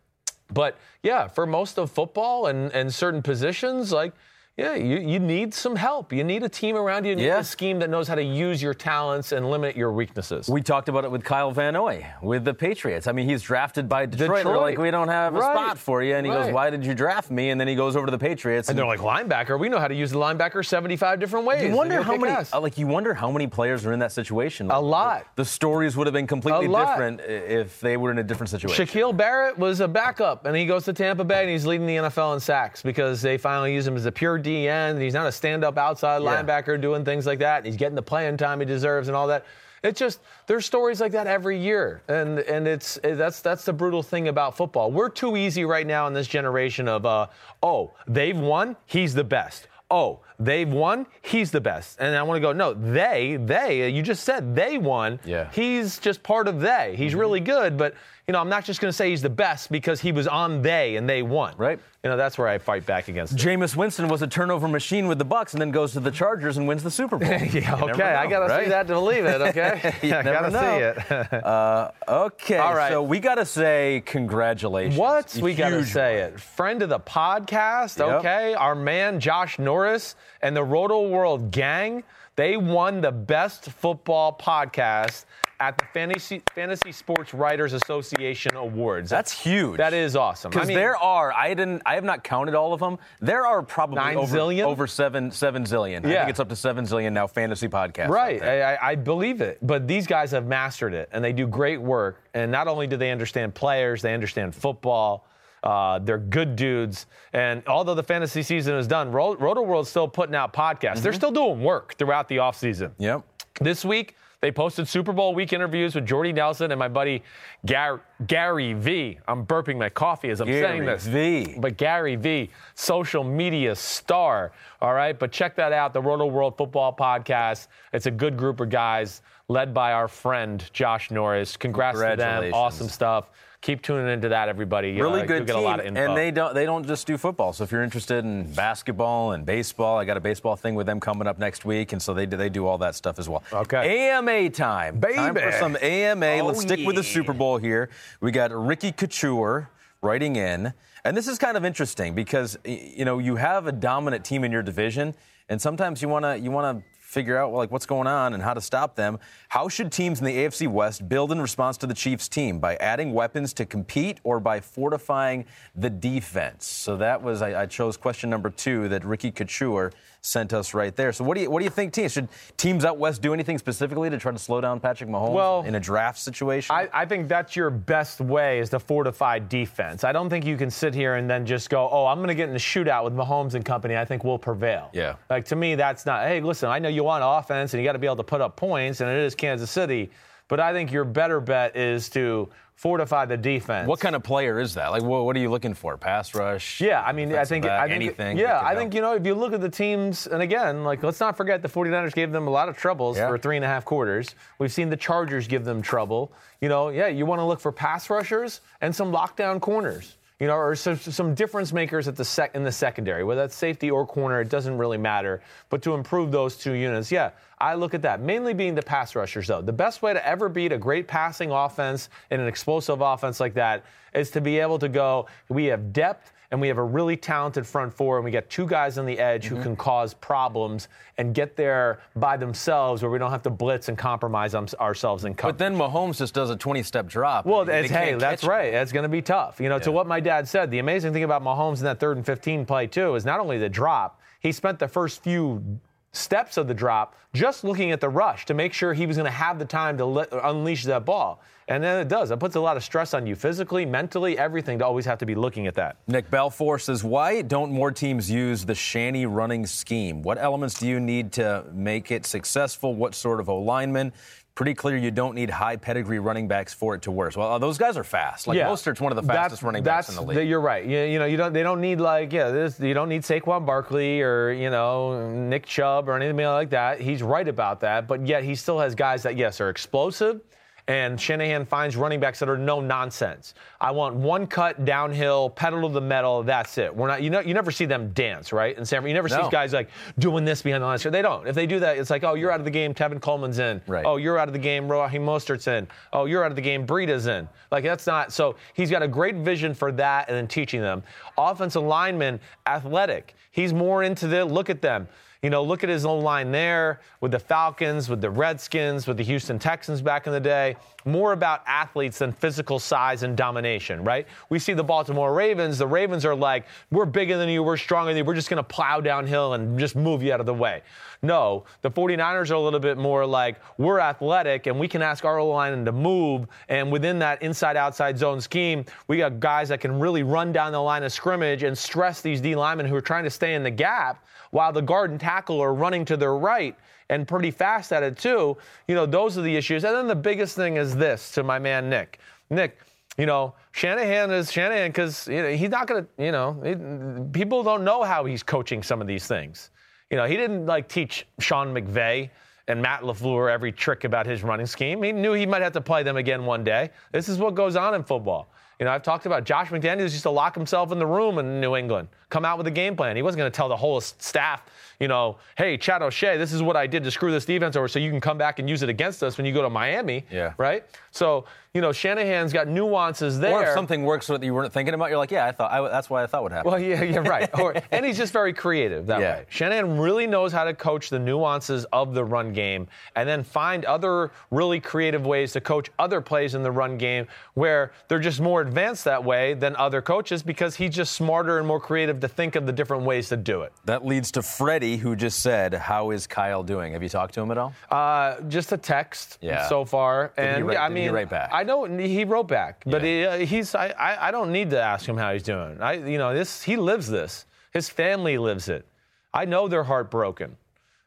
But yeah, for most of football and, and certain positions, like, yeah, you, you need some help. You need a team around you. You need Yeah. a scheme that knows how to use your talents and limit your weaknesses. We talked about it with Kyle Van Noy with the Patriots. I mean, he's drafted by Detroit. They're like, we don't have a Right. spot for you. And he goes, why did you draft me? And then he goes over to the Patriots. and they're like, linebacker, we know how to use the linebacker 75 different ways. You wonder how many, uh, like, you wonder how many players are in that situation. A lot. The, the stories would have been completely different if they were in a different situation. Shaquille Barrett was a backup, and he goes to Tampa Bay, and he's leading the NFL in sacks because they finally use him as a pure DN. And he's not a stand-up outside Yeah. linebacker doing things like that. He's getting the playing time he deserves and all that. It's just there's stories like that every year, and and it's that's that's the brutal thing about football. We're too easy right now in this generation of uh, oh they've won, he's the best. oh, they've won, he's the best. And I want to go, no, they, they, you just said they won. Yeah. He's just part of they. He's really good, but you know, I'm not just going to say he's the best because he was on they and they won. Right. You know, that's where I fight back against. it. Jameis Winston was a turnover machine with the Bucs, and then goes to the Chargers and wins the Super Bowl. yeah, okay, I gotta right? see that to believe it. Okay, You I never gotta see it. Uh, okay, All right. so we gotta say congratulations. What? We got to say it. Friend of the podcast, Yep. okay? Our man Josh Norris and the Rotoworld gang, they won the best football podcast at the Fantasy, Fantasy Sports Writers Association Awards. That's huge. That is awesome. Because I mean, there are, I didn't, I have not counted all of them. There are probably Nine over, zillion? over seven, seven zillion. I Yeah. think it's up to seven zillion now. Fantasy podcasts. Right. I, I- I believe it. But these guys have mastered it, and they do great work. And not only do they understand players, they understand football. Uh, they're good dudes. And although the fantasy season is done, Ro- Rotoworld's still putting out podcasts. They're still doing work throughout the offseason. Yep. This week, they posted Super Bowl week interviews with Jordy Nelson and my buddy Gar- Gary V. I'm burping my coffee as I'm saying this. V. But Gary V, social media star. All right. But check that out, the Rotoworld Football Podcast. It's a good group of guys led by our friend Josh Norris. Congrats to them. Awesome stuff. Keep tuning into that, everybody. You Really know, good You'll get team, a lot of info. and they don't they don't just do football. So if you're interested in basketball and baseball, I got a baseball thing with them coming up next week, and so they do, they do all that stuff as well. Okay. AMA time, Time for Baby. some AMA. Oh, Let's stick with the. Super Bowl here. We got Ricky Couture writing in, and this is kind of interesting because you know you have a dominant team in your division, and sometimes you wanna you wanna figure out like what's going on and how to stop them. How should teams in the AFC West build in response to the Chiefs team by adding weapons to compete or by fortifying the defense? So that was I, I chose question number two that Ricky Couture sent us right there. So what do you what do you think teams should teams out west do anything specifically to try to slow down Patrick Mahomes Well, in a draft situation? I, I think that's your best way is to fortify defense. I don't think you can sit here and then just go, oh, I'm going to get in the shootout with Mahomes and company. I think we'll prevail. Yeah. Like to me, that's not. Hey, listen, I know you want offense and you got to be able to put up points, and it is Kansas City, but I think your better bet is to fortify the defense. what kind of player is that? Like, what, what are you looking for? Pass rush? Yeah, I mean, I think, back, I think anything. Yeah, I think you know if you look at the teams, and again, like let's not forget the 49ers gave them a lot of troubles Yeah. for three and a half quarters. We've seen the Chargers give them trouble. You know, yeah, you want to look for pass rushers and some lockdown corners. You know, or some, some difference makers at the sec in the secondary, whether that's safety or corner, it doesn't really matter. But to improve those two units, yeah, I look at that. Mainly being the pass rushers, though. The best way to ever beat a great passing offense and an explosive offense like that is to be able to go. We have depth and we have a really talented front four, and we got two guys on the edge Mm-hmm. who can cause problems and get there by themselves, where we don't have to blitz and compromise ourselves in cover. But then Mahomes just does a 20 step drop. Well, it's, hey, that's him. right. That's going to be tough. You know, to what my dad said, the amazing thing about Mahomes in that third and 15 play, too, is not only the drop, he spent the first few steps of the drop just looking at the rush to make sure he was going to have the time to let, unleash that ball. And then it does. It puts a lot of stress on you physically, mentally, everything to always have to be looking at that. Nick Balfour says, Why don't more teams use the Shanny running scheme? What elements do you need to make it successful? What sort of lineman? Pretty clear you don't need high pedigree running backs for it to work. Well, uh, those guys are fast. Like Mostert's one of the fastest That's- running backs in the league. you're right. You, you know, you don't. They don't need like yeah. This, you don't need Saquon Barkley or you know Nick Chubb or anything like that. He's right about that. But yet he still has guys that yes are explosive. And Shanahan finds running backs that are no nonsense. I want one cut downhill, pedal to the metal. That's it. We're not. You know. You never see them dance, right? In San, you never see No. these guys like doing this behind the line. They don't. If they do that, it's like, oh, you're out of the game. Tevin Coleman's in. Right. Oh, you're out of the game. Raheem Mostert's in. Oh, you're out of the game. Breida's in. Like that's not. So he's got a great vision for that, and then teaching them. Offensive lineman, athletic. He's more into the look at them. You know, look at his own line there with the Falcons, with the Redskins, with the Houston Texans back in the day. More about athletes than physical size and domination, right? We see the Baltimore Ravens. The Ravens are like, we're bigger than you, we're stronger than you, we're just going to plow downhill and just move you out of the way. No, the 49ers are a little bit more like, we're athletic and we can ask our line to move. And within that inside outside zone scheme, we got guys that can really run down the line of scrimmage and stress these D linemen who are trying to stay in the gap while the guard and tackle are running to their right and pretty fast at it too. You know, those are the issues. And then the biggest thing is this to my man Nick. Nick, you know, Shanahan is Shanahan because you know, he's not going to, you know, it, people don't know how he's coaching some of these things. You know, he didn't like teach Sean McVay and Matt LaFleur every trick about his running scheme. He knew he might have to play them again one day. This is what goes on in football. You know, I've talked about Josh McDaniels used to lock himself in the room in New England, come out with a game plan. He wasn't going to tell the whole staff, you know, hey, Chad O'Shea, this is what I did to screw this defense over so you can come back and use it against us when you go to Miami. Yeah. Right? So, you know, Shanahan's got nuances there. Or if something works that you weren't thinking about, you're like, yeah, I thought I, that's what I thought would happen. Well, yeah, yeah, right. Or, and he's just very creative that Yeah. way. Shanahan really knows how to coach the nuances of the run game and then find other really creative ways to coach other plays in the run game where they're just more advanced that way than other coaches because he's just smarter and more creative to think of the different ways to do it. that leads to Freddie, who just said, "How is Kyle doing?" Have you talked to him at all? Uh, just a text Yeah. so far, Did and write- I mean, write back? I don't. He wrote back, but Yeah. he, uh, he's. I, I. I don't need to ask him how he's doing. I. You know, this. He lives this. His family lives it. I know they're heartbroken.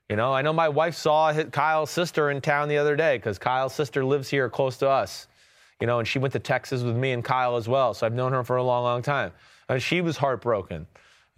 You know, I know my wife saw Kyle's sister in town the other day because Kyle's sister lives here close to us. You know, and she went to Texas with me and Kyle as well. So I've known her for a long, long time. And she was heartbroken.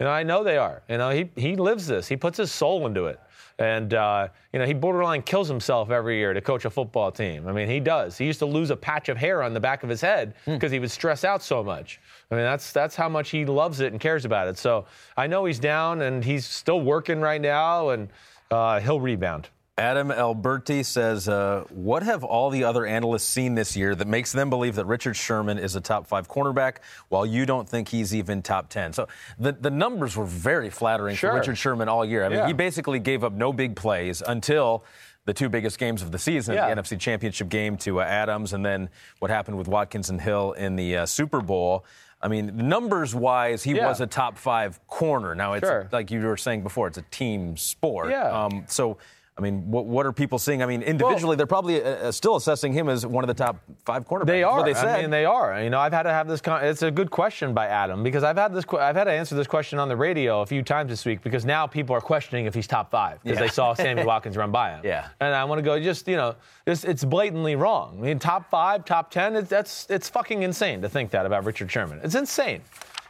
You know, I know they are. You know, he he lives this. He puts his soul into it. And uh, you know, he borderline kills himself every year to coach a football team. I mean, he does. He used to lose a patch of hair on the back of his head because he would stress out so much. I mean, that's that's how much he loves it and cares about it. So I know he's down and he's still working right now, and uh, he'll rebound. Adam Alberti says, uh, "What have all the other analysts seen this year that makes them believe that Richard Sherman is a top five cornerback, while you don't think he's even top ten? So the the numbers were very flattering Sure. for Richard Sherman all year. I mean, Yeah. he basically gave up no big plays until." The two biggest games of the season, Yeah. the NFC Championship game to uh, Adams, and then what happened with Watkins and Hill in the uh, Super Bowl. I mean, numbers wise, he Yeah. was a top five corner. Now, it's Sure. like you were saying before, it's a team sport. Yeah. Um, so, I mean, what, what are people seeing? I mean, individually, they're probably uh, uh, still assessing him as one of the top five cornerbacks. They are. They said. I mean, they are. You know, I've had to have this. Con- it's a good question by Adam because I've had this. que- I've had to answer this question on the radio a few times this week because now people are questioning if he's top five because Yeah. they saw Sammy Watkins run by him. Yeah. And I want to go. Just you know, it's, it's blatantly wrong. I mean, top five, top ten. It's, that's it's fucking insane to think that about Richard Sherman. It's insane.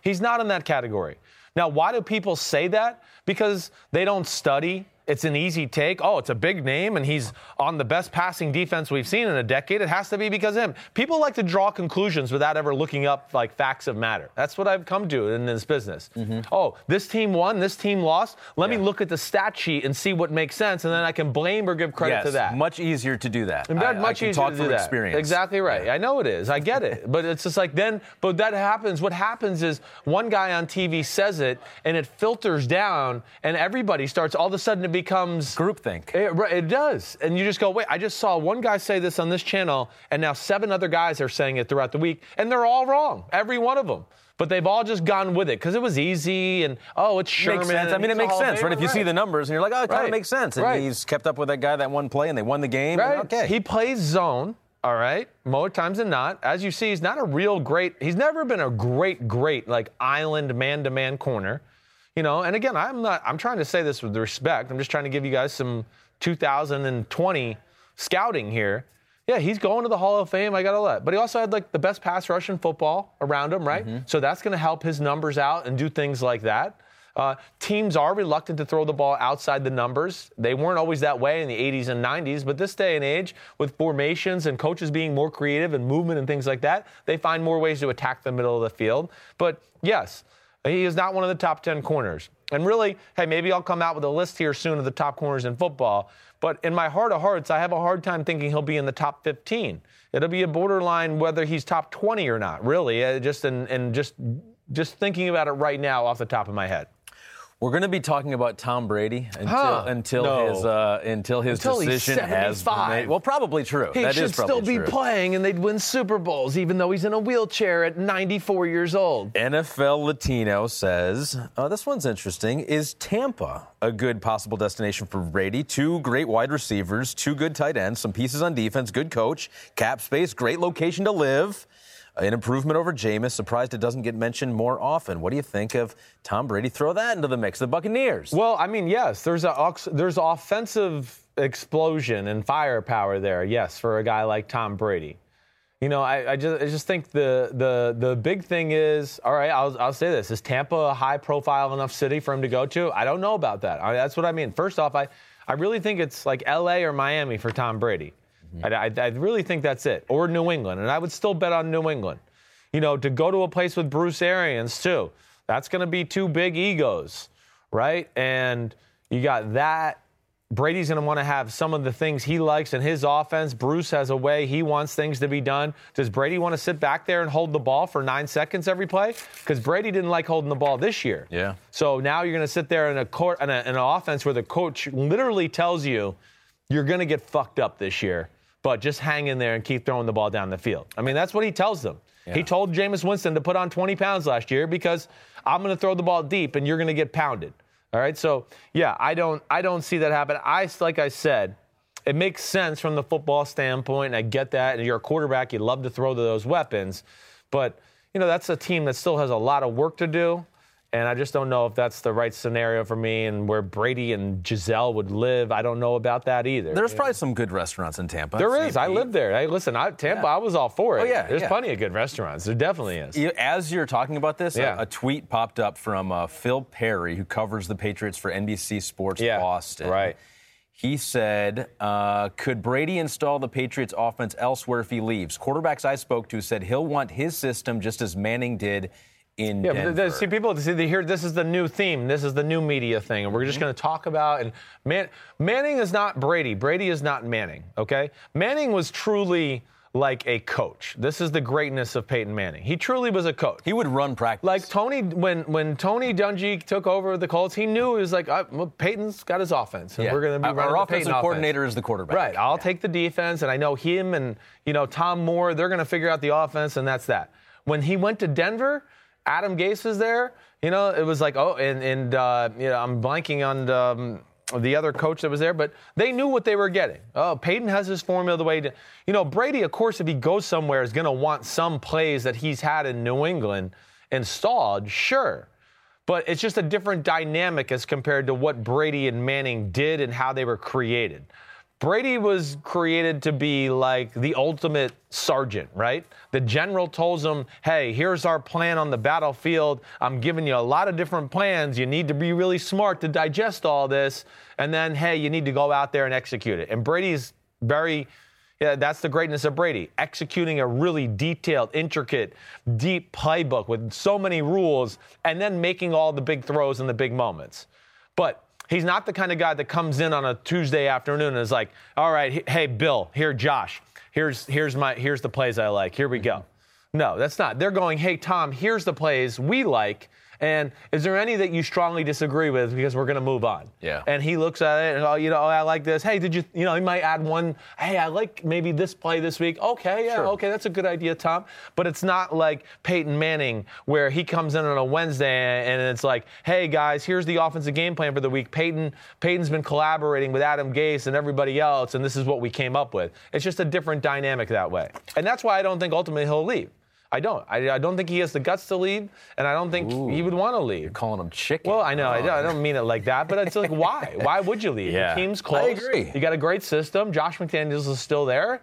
He's not in that category. Now, why do people say that? Because they don't study. It's an easy take. Oh, it's a big name, and he's on the best passing defense we've seen in a decade. It has to be because of him. People like to draw conclusions without ever looking up like facts of matter. That's what I've come to in this business. Mm-hmm. Oh, this team won, this team lost. Let me look at the stat sheet and see what makes sense, and then I can blame or give credit yes, to that. much easier to do that. And I, that I much can easier talk to from do that. experience. Exactly right. I know it is. I get it. but it's just like then, but that happens. What happens is one guy on TV says it, and it filters down, and everybody starts. All of a sudden, becomes Groupthink. It, it does, and you just go, wait. I just saw one guy say this on this channel, and now seven other guys are saying it throughout the week, and they're all wrong. Every one of them. But they've all just gone with it because it was easy, and oh, it's Sherman. Makes sense. I mean, it makes sense, right? If you see the numbers and you're like, oh, it kind of Right. makes sense. And Right. he's kept up with that guy that one play and they won the game. and Right. okay. He plays zone. All right. More times than not. As you see, he's not a real great. He's never been a great, great like island man-to-man corner. You know. And again, I'm not. I'm trying to say this with respect. I'm just trying to give you guys some 2020 scouting here. Yeah, he's going to the Hall of Fame. I gotta let. But he also had like the best pass rush in football around him, right? So that's gonna help his numbers out and do things like that. Uh, teams are reluctant to throw the ball outside the numbers. They weren't always that way in the 80s and 90s, but this day and age, with formations and coaches being more creative and movement and things like that, they find more ways to attack the middle of the field. But yes, he is not one of the top 10 corners. And really, hey, maybe I'll come out with a list here soon of the top corners in football. But in my heart of hearts, I have a hard time thinking he'll be in the top 15. It'll be a borderline whether he's top 20 or not, really. Uh, just and and just just thinking about it right now off the top of my head. We're going to be talking about Tom Brady until Huh. until No. his uh, until his Until decision has been 75. made. Well, probably true. He That should is still be true. playing and they'd win Super Bowls, even though he's in a wheelchair at 94 years old. NFL Latino says, oh, this one's interesting. Is Tampa a good possible destination for Brady? Two great wide receivers, two good tight ends, some pieces on defense, good coach, cap space, great location to live. An improvement over Jameis. Surprised it doesn't get mentioned more often. What do you think of Tom Brady? Throw that into the mix. The Buccaneers. Well, I mean, yes, there's a there's offensive explosion and firepower there. Yes, for a guy like Tom Brady. You know, I, I just I just think the the the big thing is all right. I'll I'll say this: is Tampa a high profile enough city for him to go to? I don't know about that. I, that's what I mean. First off, I I really think it's like L.A. or Miami for Tom Brady. I, I, I really think that's it, or New England, and I would still bet on New England. You know, to go to a place with Bruce Arians too. That's going to be two big egos, right? And you got that. Brady's going to want to have some of the things he likes in his offense. Bruce has a way he wants things to be done. Does Brady want to sit back there and hold the ball for nine seconds every play? Because Brady didn't like holding the ball this year. Yeah. So now you're going to sit there in a court in, a, in an offense where the coach literally tells you you're going to get fucked up this year, but just hang in there and keep throwing the ball down the field. I mean, that's what he tells them. He told Jameis Winston to put on 20 pounds last year because I'm going to throw the ball deep and you're going to get pounded. All right. So yeah, I don't I don't see that happen. I like I said, it makes sense from the football standpoint, and I get that. And you're a quarterback, you love to throw those weapons, but you know that's a team that still has a lot of work to do. And I just don't know if that's the right scenario for me and where Brady and Gisele would live. I don't know about that either. There's probably some good restaurants in Tampa. There is. I lived there. Hey, listen, I, Tampa, I was all for it. Oh, yeah, There's yeah. plenty of good restaurants. There definitely is. As you're talking about this, a- a, tweet popped up from uh, Phil Perry, who covers the Patriots for NBC Sports Yeah, Boston. right. He said, uh, Could Brady install the Patriots offense elsewhere if he leaves? Quarterbacks I spoke to said he'll want his system just as Manning did in Yeah, Denver. see, people see they hear this is the new theme. This is the new media thing, and we're just going to talk about. And Man, Manning is not Brady. Brady is not Manning. Okay, Manning was truly like a coach. This is the greatness of Peyton Manning. He truly was a coach. he would run practice. Like Tony, when when Tony Dungy took over the Colts, he knew it was like, uh, well, Peyton's got his offense, and Yeah. we're going to be Our- our offensive Peyton coordinator offense. is the quarterback. Right. I'll Yeah. take the defense, and I know him and you know Tom Moore. They're going to figure out the offense, and that's that. When he went to Denver, Adam Gase was there. You know, it was like, oh, and and uh, you know, I'm blanking on. Um, the other coach that was there, but they knew what they were getting. Oh, Peyton has his formula the way to, you know, Brady, of course, if he goes somewhere, is going to want some plays that he's had in New England installed, sure. But it's just a different dynamic as compared to what Brady and Manning did and how they were created. Brady was created to be like the ultimate sergeant, right? The general tells him, hey, here's our plan on the battlefield. I'm giving you a lot of different plans. You need to be really smart to digest all this. And then, hey, you need to go out there and execute it. And Brady's very yeah, that's the greatness of Brady, executing a really detailed, intricate, deep playbook with so many rules and then making all the big throws in the big moments. But he's not the kind of guy that comes in on a Tuesday afternoon and is like, "All right, he- hey Bill, here Josh. Here's here's my here's the plays I like. Here we go." Mm-hmm. No, that's not. They're going, "Hey Tom, here's the plays we like." And is there any that you strongly disagree with because we're going to move on? Yeah. And he looks at it and, oh, you know, oh, I like this. Hey, did you, you know, he might add one. Hey, I like maybe this play this week. Okay, yeah, Sure. okay, that's a good idea, Tom. But it's not like Peyton Manning where he comes in on a Wednesday and it's like, hey guys, here's the offensive game plan for the week. Peyton, Peyton's been collaborating with Adam Gase and everybody else, and this is what we came up with. It's just a different dynamic that way, and that's why I don't think ultimately he'll leave. I don't. I, I don't think he has the guts to leave, and I don't think he would want to leave. You're calling him chicken. Well, I know, I, don't, I don't mean it like that, but it's like, why? Why would you leave? Yeah. The team's I close. agree. You got a great system. Josh McDaniels is still there.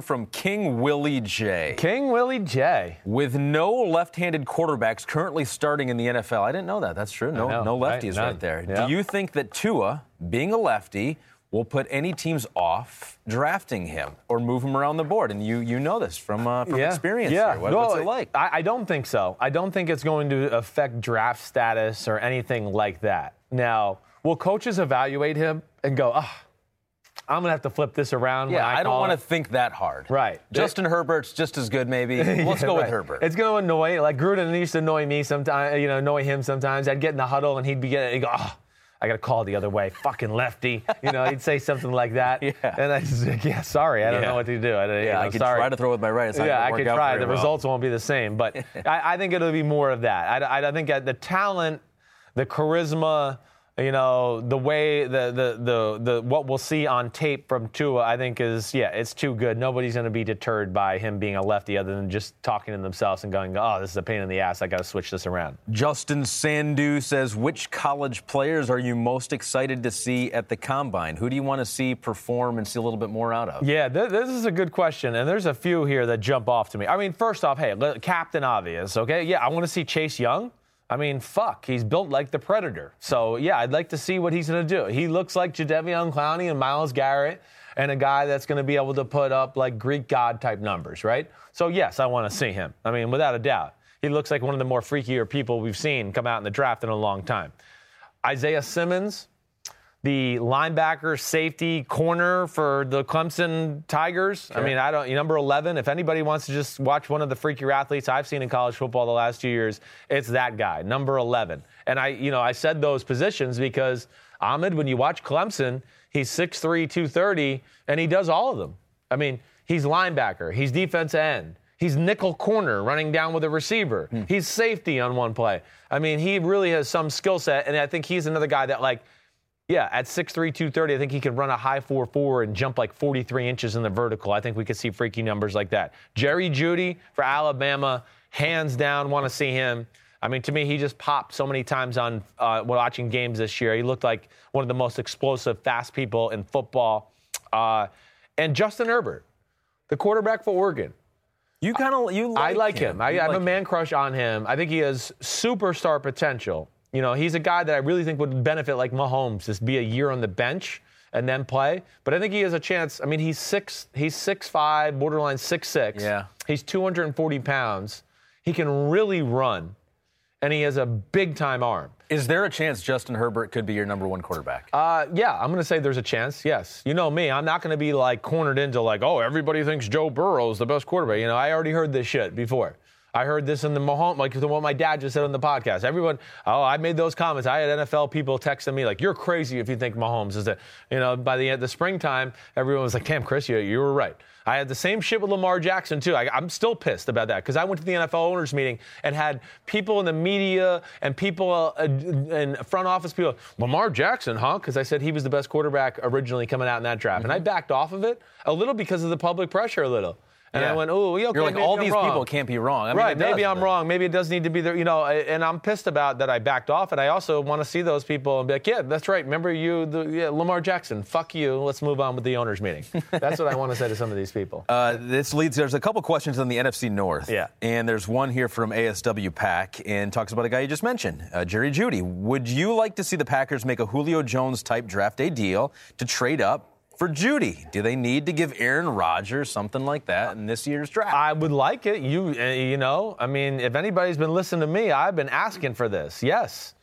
He gave me an update on just ones to wrap my head around, and one of them was a draft one. We'll do just a couple draft ones because we go heavy into Yeah, draft. I mean, yeah, you, do- you we're do gonna such go a hard. Good, you do such a good job with the draft and identifying players that maybe are getting overlooked a little bit. Let's get one from King Willie J. King Willie J. With no left-handed quarterbacks currently starting in the NFL, I didn't know that. That's true. No, no lefties None. right there. Yeah. Do you think that Tua, being a lefty, will put any teams off drafting him or move him around the board? And you you know this from uh, from experience. Yeah. Here. What- No, what's it like? I, I don't think so. I don't think it's going to affect draft status or anything like that. Now, will coaches evaluate him and go, ah, I'm gonna have to flip this around? yeah, I, I, don't want to think that hard. Right. Justin Herbert's just as good, maybe. Let's Yeah, go with. Herbert. It's going to annoy, like Gruden used to annoy me sometimes, you know, annoy him sometimes. I'd get in the huddle and he'd be getting, he'd go, oh, I got to call the other way. Fucking lefty. You know, he'd say something like that. Yeah. And I just like, yeah, sorry, I don't Yeah. know what to do. I, you Yeah, know, I could sorry. try to throw with my right. Yeah, I could try. The well. results won't be the same, but I, I think it'll be more of that. I, I, I think that the talent, the charisma, you know, the way the, the the the what we'll see on tape from Tua, I think is yeah, it's too good. Nobody's going to be deterred by him being a lefty, other than just talking to themselves and going, "Oh, this is a pain in the ass. I got to switch this around." Justin Sandu says, which college players are you most excited to see at the combine? Who do you want to see perform and see a little bit more out of? Yeah, th- this is a good question, and there's a few here that jump off to me. I mean, first off, hey, Captain Obvious, okay? Yeah, I want to see Chase Young. I mean, fuck, he's built like the Predator. So yeah, I'd like to see what he's gonna do. He looks like Jadeveon Clowney and Myles Garrett, and a guy that's gonna be able to put up like Greek god type numbers, right? So yes, I want to see him. I mean, without a doubt, he looks like one of the more freakier people we've seen come out in the draft in a long time. Isaiah Simmons, the linebacker, safety, corner for the Clemson Tigers. I mean, I don't. Number 11. If anybody wants to just watch one of the freakier athletes I've seen in college football the last two years, it's that guy, number 11. And I, you know, I said those positions because Ahmed, when you watch Clemson, he's 6'3", 230, and he does all of them. I mean, he's linebacker, he's defense end. He's nickel corner running down with a receiver. Hmm. He's safety on one play. I mean, he really has some skill set, and I think he's another guy that like yeah, at 6'3", 230, I think he could run a high 4'4 and jump like 43 inches in the vertical. I think we could see freaky numbers like that. Jerry Jeudy for Alabama, hands down, want to see him. I mean, to me, he just popped so many times on uh, watching games this year. He looked like one of the most explosive, fast people in football. Uh, and Justin Herbert, the quarterback for Oregon. You kind of you. Like I like him. I, You I have like a man crush on him. I think he has superstar potential. You know, he's a guy that I really think would benefit like Mahomes, just be a year on the bench and then play. But I think he has a chance. I mean, he's six, he's six five, borderline six six. Yeah. He's 240 pounds. He can really run, and he has a big time arm. Is there a chance Justin Herbert could be your number one quarterback? Uh, yeah, I'm going to say there's a chance. Yes, you know me. I'm not going to be like cornered into like, oh, everybody thinks Joe Burrow is the best quarterback. You know, I already heard this shit before. I heard this in the Mahomes, like what my dad just said on the podcast. Everyone, oh, I made those comments. I had NFL people texting me like, "You're crazy if you think Mahomes is it." You know, by the end of the springtime, everyone was like, "Damn, Chris, you, you were right." I had the same shit with Lamar Jackson too. I, I'm still pissed about that because I went to the NFL owners meeting and had people in the media and people uh, and front office people. Lamar Jackson, huh? Because I said he was the best quarterback originally coming out in that draft, and I backed off of it a little because of the public pressure, a little. And I went, oh, yeah, okay, You're like all I'm these wrong." people can't be wrong. I mean, right, does, maybe I'm but- wrong. Maybe it does need to be there, you know. And I'm pissed about that I backed off, and I also want to see those people and be like, yeah, that's right. Remember you, the, yeah, Lamar Jackson. Fuck you. Let's move on with the owners meeting. That's what I want to say to some of these people. Uh, this leads. There's a couple questions on the NFC North. Yeah. And there's one here from ASW Pack and talks about a guy you just mentioned, uh, Jerry Jeudy. Would you like to see the Packers make a Julio Jones type draft day deal to trade up for Jeudy? Do they need to give Aaron Rodgers something like that in this year's draft? I would like it. You, uh, you know, I mean, if anybody's been listening to me, I've been asking for this. Yes.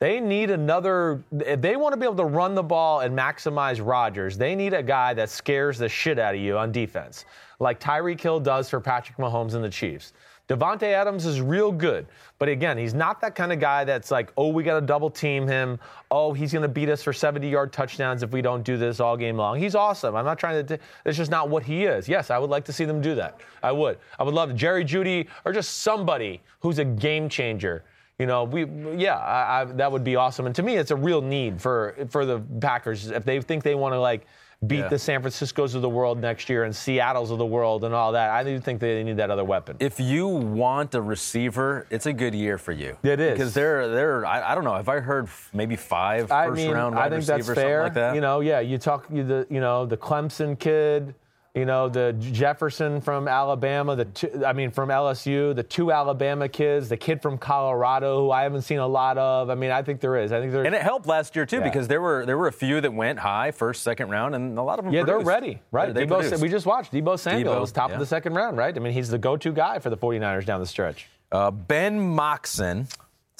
They need another. If they want to be able to run the ball and maximize Rodgers, they need a guy that scares the shit out of you on defense, like Tyreek Hill does for Patrick Mahomes and the Chiefs. Davante Adams is real good, but again, he's not that kind of guy that's like, oh, we got to double team him. Oh, he's going to beat us for 70 yard touchdowns if we don't do this all game long. He's awesome. I'm not trying to. T- it's just not what he is. Yes, I would like to see them do that. I would. I would love Jerry Jeudy or just somebody who's a game changer. You know, we yeah, I, I, that would be awesome. And to me, it's a real need for for the Packers if they think they want to like beat Yeah. the San Franciscos of the world next year and Seattle's of the world and all that. I do think they need that other weapon. if you want a receiver, it's a good year for you. It is. because they're they're. I, I don't know. Have I heard maybe five first I mean, round I think receivers, that's fair. like that? You know, yeah, you talk you the you know the Clemson kid, you know the Jefferson from Alabama, the two, I mean from LSU, the two Alabama kids, the kid from Colorado who I haven't seen a lot of. I mean, I think there is. I think there. And it helped last year too Yeah. because there were there were a few that went high first, second round, and a lot of them. yeah, they're ready, right? They, they we just watched Deebo Samuel Deebo, was top yeah. of the second round, right? I mean, he's the go-to guy for the 49ers down the stretch. Uh, ben Moxon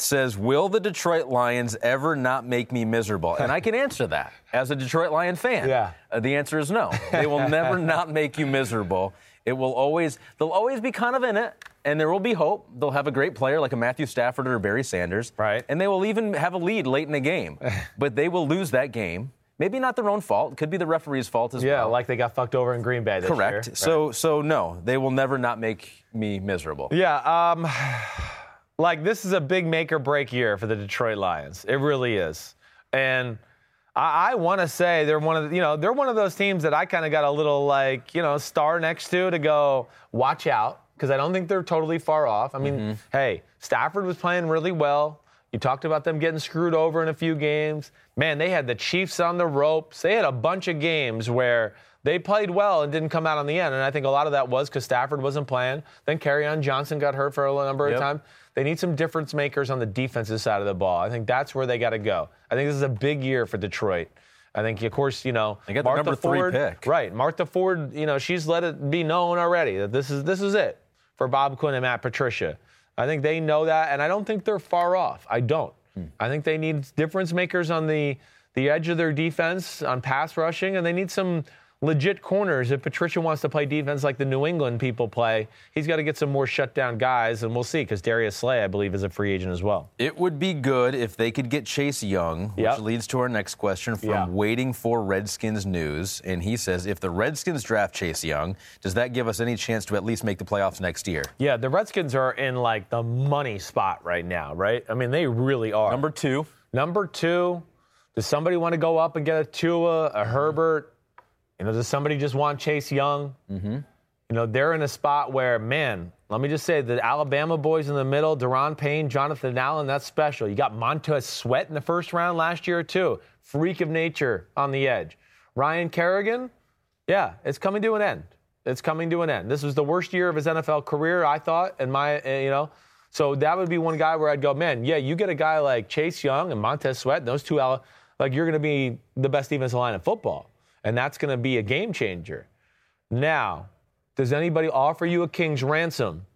says, "Will the Detroit Lions ever not make me miserable?" And I can answer that as a Detroit Lion fan. Yeah. Uh, the answer is no. They will never not make you miserable. It will always. They'll always be kind of in it. and there will be hope. They'll have a great player like a Matthew Stafford or Barry Sanders. Right. And they will even have a lead late in the game. but they will lose that game. Maybe not their own fault. Could be the referee's fault as Yeah, well. like they got fucked over in Green Bay. This Correct. year. So so no, they will never not make me miserable. Yeah, um, like this is a big make or break year for the Detroit Lions. It really is, and I, I want to say they're one of the, you know they're one of those teams that I kind of got a little like you know star next to to go watch out because I don't think they're totally far off. I mean, mm-hmm. hey, Stafford was playing really well. You talked about them getting screwed over in a few games. Man, they had the Chiefs on the ropes. They had a bunch of games where they played well and didn't come out on the end. And I think a lot of that was because Stafford wasn't playing. Then on Johnson got hurt for a number of Yep. They need some difference makers on the defensive side of the ball. I think that's where they got to go. I think this is a big year for Detroit. I think, of course, you know, They got the Martha number three pick. right? Martha Ford, you know, she's let it be known already that this is this is it for Bob Quinn and Matt Patricia. I think they know that, and I don't think they're far off. I don't. Hmm. I think they need difference makers on the the edge of their defense on pass rushing, and they need some legit corners. If Patricia wants to play defense like the New England people play, he's got to get some more shutdown guys, and we'll see. Because Darius Slay, I believe, is a free agent as well. It would be good if they could get Chase Young, which Yep. leads to our next question from Yeah. Waiting for Redskins News. And he says, if the Redskins draft Chase Young, does that give us any chance to at least make the playoffs next year? Yeah, the Redskins are in like the money spot right now, right? I mean, they really are. Number two, Number two, does somebody want to go up and get a Tua, a Herbert? You know, does somebody just want Chase Young? Mm-hmm. You know, they're in a spot where, man, let me just say the Alabama boys in the middle, Daron Payne, Jonathan Allen, that's special. You got Montez Sweat in the first round last year, too. Freak of nature on the edge. Ryan Kerrigan, yeah, it's coming to an end. It's coming to an end. This was the worst year of his NFL career, I thought, and my, uh, you know. So that would be one guy where I'd go, man, yeah, you get a guy like Chase Young and Montez Sweat, those two, like you're going to be the best defensive line in football, and that's going to be a game changer. Now, does anybody offer you a king's ransom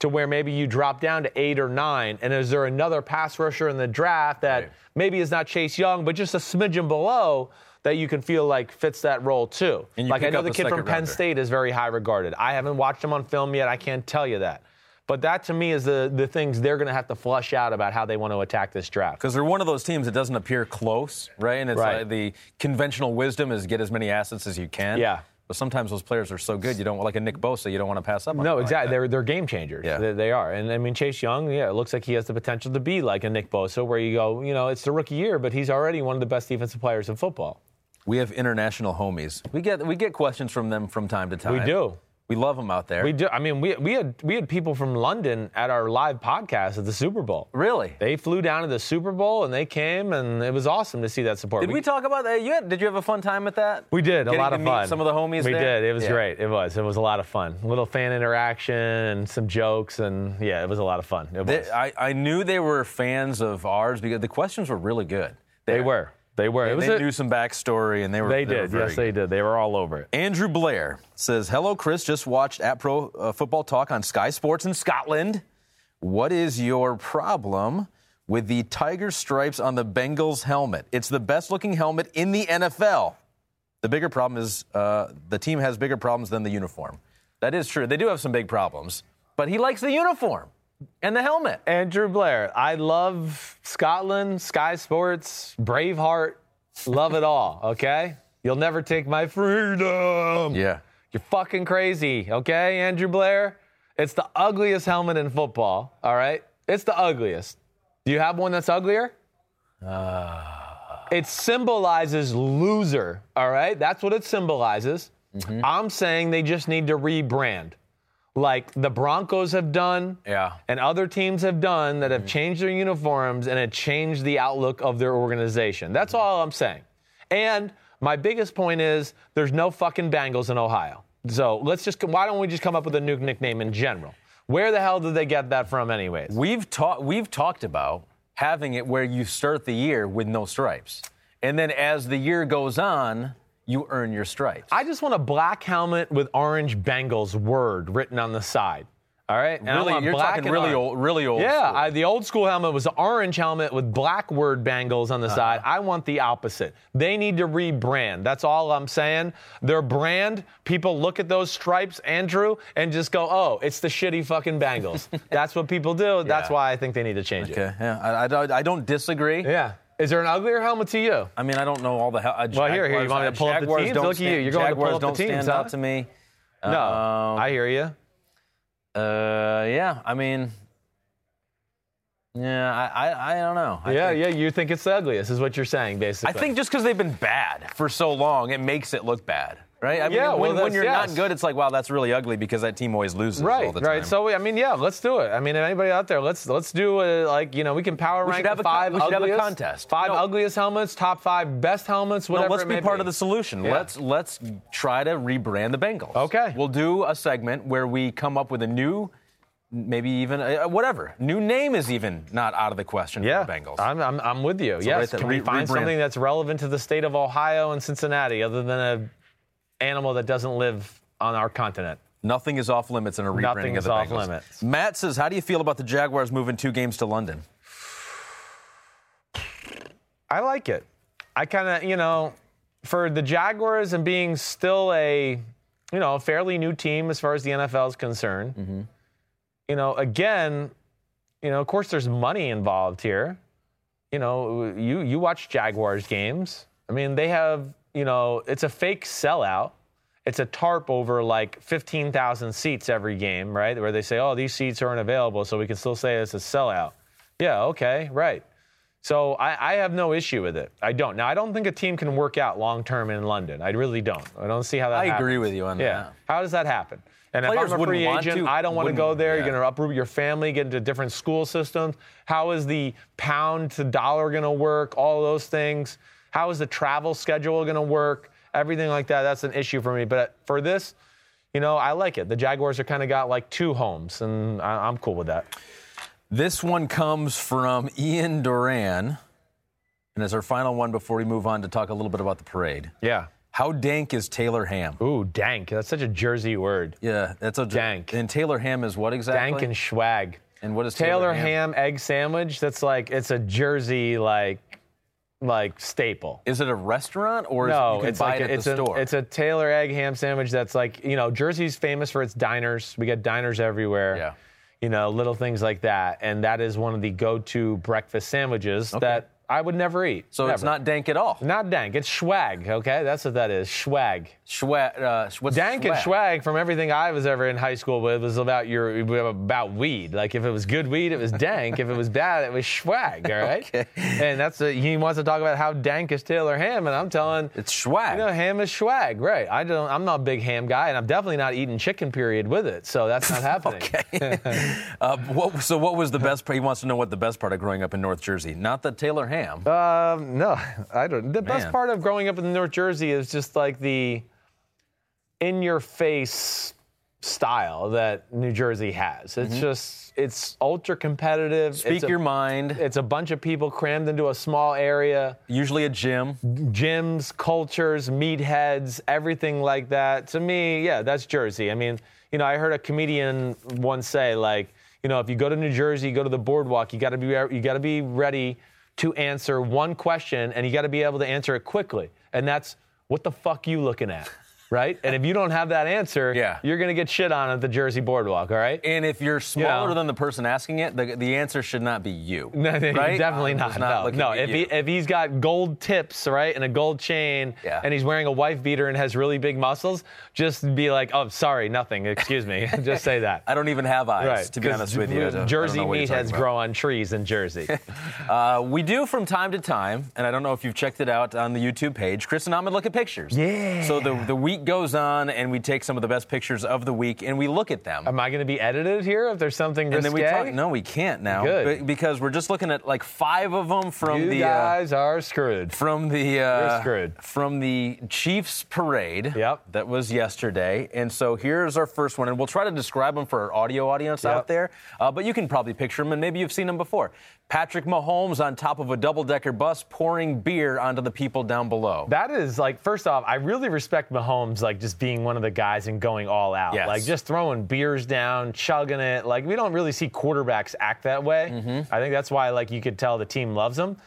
to where maybe you drop down to eight or nine? And is there another pass rusher in the draft that Right. maybe is not Chase Young, but just a smidgen below that you can feel like fits that role too? Like I know the kid from Penn rounder. State is very high regarded. I haven't watched him on film yet. I can't tell you that. But that to me is the, the things they're going to have to flush out about how they want to attack this draft. because they're one of those teams that doesn't appear close, right? And it's Right. like the conventional wisdom is get as many assets as you can. Yeah. But sometimes those players are so good, you don't like a Nick Bosa, you don't want to pass up on. No, him like exactly. they're they're game changers. Yeah. They, they are. And I mean, Chase Young, yeah, it looks like he has the potential to be like a Nick Bosa, where you go, you know, it's the rookie year, but he's already one of the best defensive players in football. We have international homies. We get we get questions from them from time to time. We do. We love them out there. We do. I mean, we we had we had people from London at our live podcast at the Super Bowl. Really? They flew down to the Super Bowl and they came, and it was awesome to see that support. Did we talk about that? You had, did you have a fun time at that? We did Getting a lot of fun. Some of the homies. We there? did. It was Yeah. great. It was. It was a lot of fun. A little fan interaction and some jokes, and yeah, it was a lot of fun. They- I, I knew they were fans of ours because the questions were really good. they were. They were. it was. They a- knew some backstory and they were. they were did. very Yes, they did. They were all over it. Andrew Blair says, Hello, Chris. Just watched at Pro uh, Football Talk on Sky Sports in Scotland. What is your problem with the tiger stripes on the Bengals helmet? It's the best looking helmet in the NFL. The bigger problem is uh, the team has bigger problems than the uniform. That is true. They do have some big problems, but he likes the uniform and the helmet. Andrew Blair. I love Scotland, Sky Sports, Braveheart. Love it all. Okay. You'll never take my freedom. Yeah. You're fucking crazy, okay, Andrew Blair? It's the ugliest helmet in football, all right? It's the ugliest. Do you have one that's uglier? Uh. It symbolizes loser, all right? That's what it symbolizes. Mm-hmm. I'm saying they just need to rebrand. Like the Broncos have done, Yeah. and other teams have done that have mm-hmm. changed their uniforms and it changed the outlook of their organization. That's mm-hmm. all I'm saying. And my biggest point is there's no fucking Bengals in Ohio. So let's just why don't we just come up with a new nickname in general? Where the hell did they get that from, anyways? We've talked. We've talked about having it where you start the year with no stripes, and then as the year goes on, you earn your stripes. I just want a black helmet with orange Bengals word written on the side. All right, and Really, you're black talking really orange. old, really old. Yeah. I, the old school helmet was the orange helmet with black word bangles on the Uh-huh. side. I want the opposite. They need to rebrand. That's all I'm saying. Their brand, people look at those stripes, Andrew, and just go, oh, it's the shitty fucking bangles. That's what people do. That's Yeah. why I think they need to change it. okay. Yeah, I, I, I don't disagree. Yeah. Is there an uglier helmet to you? I mean, I don't know all the. Hell, uh, Well, here, here, you Jaguars- want me to pull up the Jaguars teams? don't Look at you. You're going to pull Jaguars up the don't teams, stand huh? out to me. No, Um, I hear you. Uh, yeah. I mean, yeah. I, I, I don't know. I yeah, think, yeah, you think it's the ugliest, is what you're saying, basically. I think just because they've been bad for so long, it makes it look bad, right? I mean, Yeah, when, when you're yes. not good, it's like, wow, that's really ugly because that team always loses all Right, the time. right. So I mean, yeah, let's do it. I mean, anybody out there, let's let's do a, like you know we can power We rank have the a five we should have a ugliest, contest. five No. ugliest helmets, top five best helmets, No, whatever. let's it be part of the solution. Yeah. Let's let's try to rebrand the Bengals. Okay. We'll do a segment where we come up with a new, maybe even uh, whatever new name is even not out of the question Yeah, for the Bengals. I'm, I'm, I'm with you. right yes, there, can we re- find rebrand. something that's relevant to the state of Ohio and Cincinnati, other than a animal that doesn't live on our continent? Nothing is off limits in a rebranding Nothing of is the off Bengals. limits. Matt says, "How do you feel about the Jaguars moving two games to London?" I like it. I kind of, you know, for the Jaguars and being still a, you know, fairly new team as far as the NFL is concerned. Mm-hmm. You know, again, you know, of course, there's money involved here. You know, you you watch Jaguars games. I mean, they have, you know, it's a fake sellout. It's a tarp over like 15,000 seats every game, right? Where they say, oh, these seats aren't available, so we can still say it's a sellout. Yeah, okay, right. So I, I have no issue with it. I don't. Now I don't think a team can work out long term in London. I really don't. I don't see how that. I agree with you on yeah. that. How does that happen? And Players if I'm a free agent, to. I don't want to go there. yeah. You're going to uproot your family, get into different school systems. How is the pound to dollar going to work? All those things. How is the travel schedule going to work? Everything like that. That's an issue for me. But for this, you know, I like it. The Jaguars are kind of got like two homes, and I, I'm cool with that. This one comes from Ian Duran, and as our final one before we move on to talk a little bit about the parade. Yeah. How dank is Taylor Ham? Ooh, dank. That's such a Jersey word. Yeah, that's a Dank. And Taylor Ham is what exactly? Dank and swag. And what is Taylor, Taylor, ham egg sandwich. That's like it's a Jersey like like staple. Is it a restaurant or is No, you can it's buy like it a, at it's the a store? it's a Taylor egg ham sandwich that's like you know Jersey's famous for its diners. We get diners everywhere. Yeah. You know, little things like that, and that is one of the go-to breakfast sandwiches that I would never eat. so it's not dank at all. not dank. It's swag. Okay, that's what that is. Swag. Schwa- uh, what's Dank and swag from everything I was ever in high school with was about your about weed. Like if it was good weed, it was dank. if it was bad, it was swag. All right. Okay. And that's a, he wants to talk about how dank is Taylor Ham, and I'm telling It's swag. you know ham is swag, right? I don't. I'm not a big ham guy, and I'm definitely not eating chicken period with it. So that's not happening. uh, what, so what was the best part? He wants to know what the best part of growing up in North Jersey. Not the Taylor Ham. Um, no, I don't. The best part of growing up in North Jersey is just like the in your face style that New Jersey has. It's just it's ultra competitive. Mm-hmm. Speak a, your mind. It's a bunch of people crammed into a small area. Usually a gym. Gyms, cultures, meatheads, everything like that. To me, yeah, that's Jersey. I mean, you know, I heard a comedian once say like, you know, if you go to New Jersey, you go to the boardwalk, you got to be you got to be ready to answer one question and you got to be able to answer it quickly. And that's what the fuck you looking at? Right? And if you don't have that answer, Yeah. you're going to get shit on at the Jersey boardwalk, all right? And if you're smaller know. than the person asking it, the, the answer should not be you. No, right? definitely Uh, not. not no, no. If he, if he's got gold tips, right, and a gold chain, Yeah. and he's wearing a wife beater and has really big muscles, just be like, oh, sorry, nothing. Excuse me. just say that. I don't even have eyes, right. to be honest with you. I don't- I don't Jersey know what you're meatheads grow on trees in Jersey. Uh, we do from time to time, and I don't know if you've checked it out on the YouTube page. Chris and Ahmed look at pictures. Yeah. So the the week goes on, and we take some of the best pictures of the week, and we look at them. Am I going to be edited here if there's something and then we talk. No, we can't now, Good. because we're just looking at like five of them from you the uh, guys are screwed. from the uh, screwed. from the Chiefs parade. Yep. That was yesterday, and so here's our first one, and we'll try to describe them for our audio audience Yep. out there. Uh, but you can probably picture them, and maybe you've seen them before. Patrick Mahomes on top of a double-decker bus, pouring beer onto the people down below. That is like, first off, I really respect Mahomes like just being one of the guys and going all out, Yes. like just throwing beers down, chugging it. Like we don't really see quarterbacks act that way. I think that's why like you could tell the team loves him.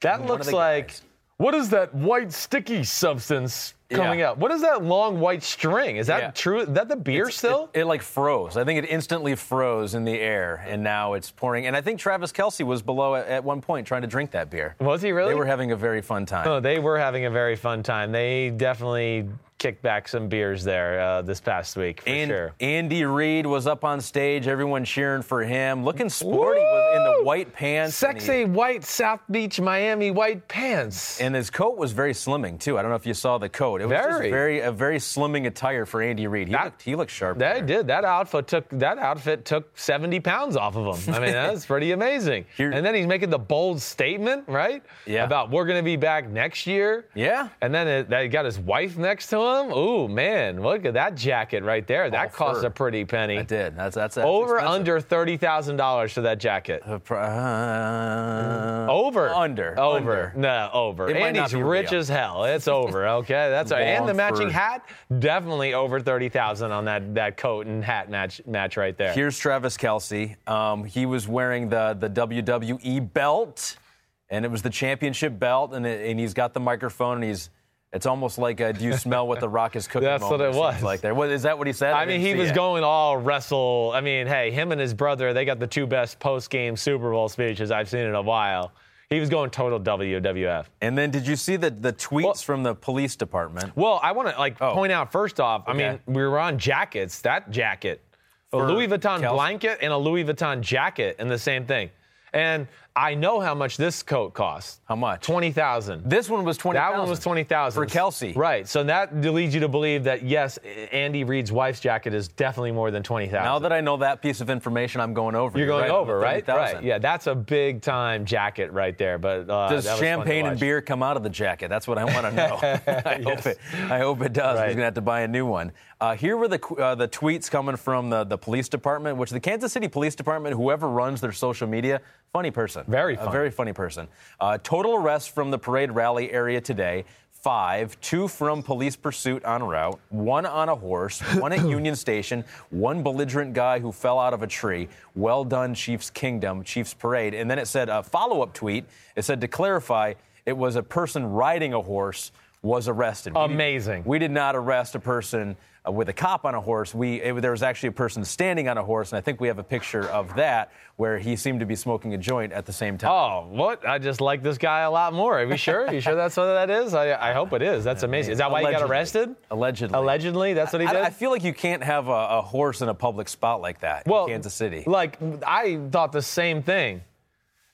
That Mm-hmm. looks like guys. What is that white sticky substance coming Yeah. out? What is that long white string? Is that Yeah. true? Is that the beer still? It, it, like froze. I think it instantly froze in the air, and now it's pouring. And I think Travis Kelce was below at, at one point trying to drink that beer. Was he really? They were having a very fun time. Oh, they were having a very fun time. They definitely kicked back some beers there uh, this past week for and sure. Andy Reid was up on stage, everyone cheering for him, looking sporty was in the White pants. and he- Sexy white South Beach Miami white pants. And his coat was very slimming too. I don't know if you saw the coat. It was just Very. very a very slimming attire for Andy Reid. He That- looked he looked sharp. That there. did. That outfit took that outfit took 70 pounds off of him. I mean, that's pretty amazing. And then he's making the bold statement, right? Yeah. About we're going to be back next year. Yeah. And then it, that he got his wife next to him. Ooh, man, look at that jacket right there. That cost fur. a pretty penny. I did. That's that's, that's Over expensive. under thirty thousand dollars for that jacket. Uh, Over. Under. Over. Under. No, over. It he's rich real. as hell. It's over. Okay, that's all right. And the matching hat, definitely over thirty thousand on that that coat and hat match match right there. Here's Travis Kelce. Um, he was wearing the the WWE belt, and it was the championship belt, and, it, and he's got the microphone, and he's. It's almost like, uh, do you smell what the Rock is cooking? That's what it was. Like there, what, is that what he said? I mean, he was it. going all wrestle. I mean, hey, him and his brother, they got the two best post game Super Bowl speeches I've seen in a while. He was going total WWF. And then, did you see the the tweets from the police department? Well, I want to like Oh. point out first off. I mean, we were on jackets. That jacket, a Louis Vuitton Kelce? blanket and a Louis Vuitton jacket, and the same thing. And I know how much this coat costs. How much? Twenty thousand. This one was twenty. That one was twenty thousand for Kelce. Right. So that leads you to believe that yes, Andy Reid's wife's jacket is definitely more than twenty thousand. Now that I know that piece of information, I'm going over. You're going right, over, right? 30,000. Right. Yeah, that's a big time jacket right there. But uh, Does that was fun to champagne and beer come out of the jacket? That's what I want to know. I, hope it, I hope it does. Right. He's going to have to buy a new one. Uh, here were the uh, the tweets coming from the, the police department, which the Kansas City Police Department, whoever runs their social media, funny person. Very A very funny person. Uh, total arrests from the parade rally area today. Five, two from police pursuit en route, one on a horse, one at Union Station, one belligerent guy who fell out of a tree. Well done, Chiefs Kingdom, Chiefs Parade. And then it said a follow up tweet. It said to clarify, it was a person riding a horse was arrested. We did- Amazing. we did not arrest a person uh, with a cop on a horse. We it, there was actually a person standing on a horse, and I think we have a picture of that where he seemed to be smoking a joint at the same time. Oh, what? I just like this guy a lot more. Are you sure? Are you sure that's what that is? I, I hope it is. That's amazing. Is that why he got arrested? Allegedly. Allegedly, that's what he did. I, I feel like you can't have a, a horse in a public spot like that well, in Kansas City. Like I thought the same thing.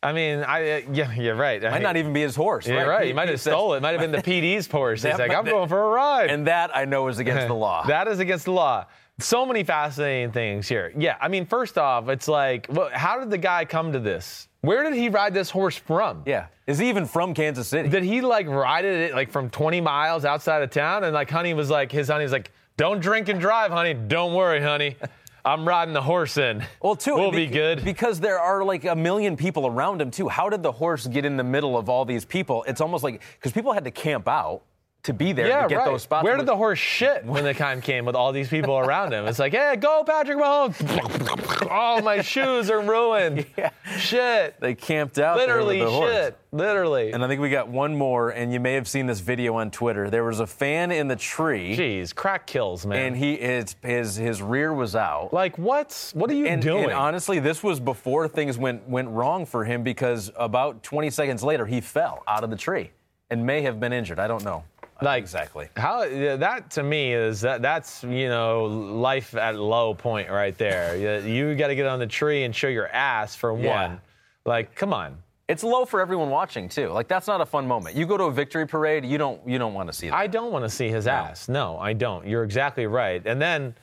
I mean, I uh, yeah, you're right. I Might mean, not even be his horse. You're right. He might have stole it. Might have been the PD's horse. He's like, I'm going for a ride. And that I know is against the law. That is against the law. So many fascinating things here. Yeah, I mean, first off, it's like, well, how did the guy come to this? Where did he ride this horse from? yeah. Is he even from Kansas City? Did he like ride it like from 20 miles outside of town? And like, honey was like, his honey was like, don't drink and drive, honey. Don't worry, honey. I'm riding the horse in. Well, too, we'll be bec- good. because there are like a million people around him too. How did the horse get in the middle of all these people? It's almost like because people had to camp out to be there yeah, to get right. those spots. Where did the horse shit when the time came with all these people around him? It's like, hey, go Patrick Mahomes. oh, my shoes are ruined. Yeah. Shit. They camped out Literally the shit. Literally. And I think we got one more, and you may have seen this video on Twitter. There was a fan in the tree, Jeez, crack kills, man. and he his his his rear was out. like, what? What are you And, doing? and honestly, this was before things went went wrong for him because about 20 seconds later he fell out of the tree and may have been injured. I don't know. Like exactly. How that to me is that that's you know life at low point right there. You, you got to get on the tree and show your ass for Yeah. one. Like, come on. It's low for everyone watching too. Like that's not a fun moment. You go to a victory parade, you don't you don't want to see that. I don't want to see his ass. No, I don't. You're exactly right. And then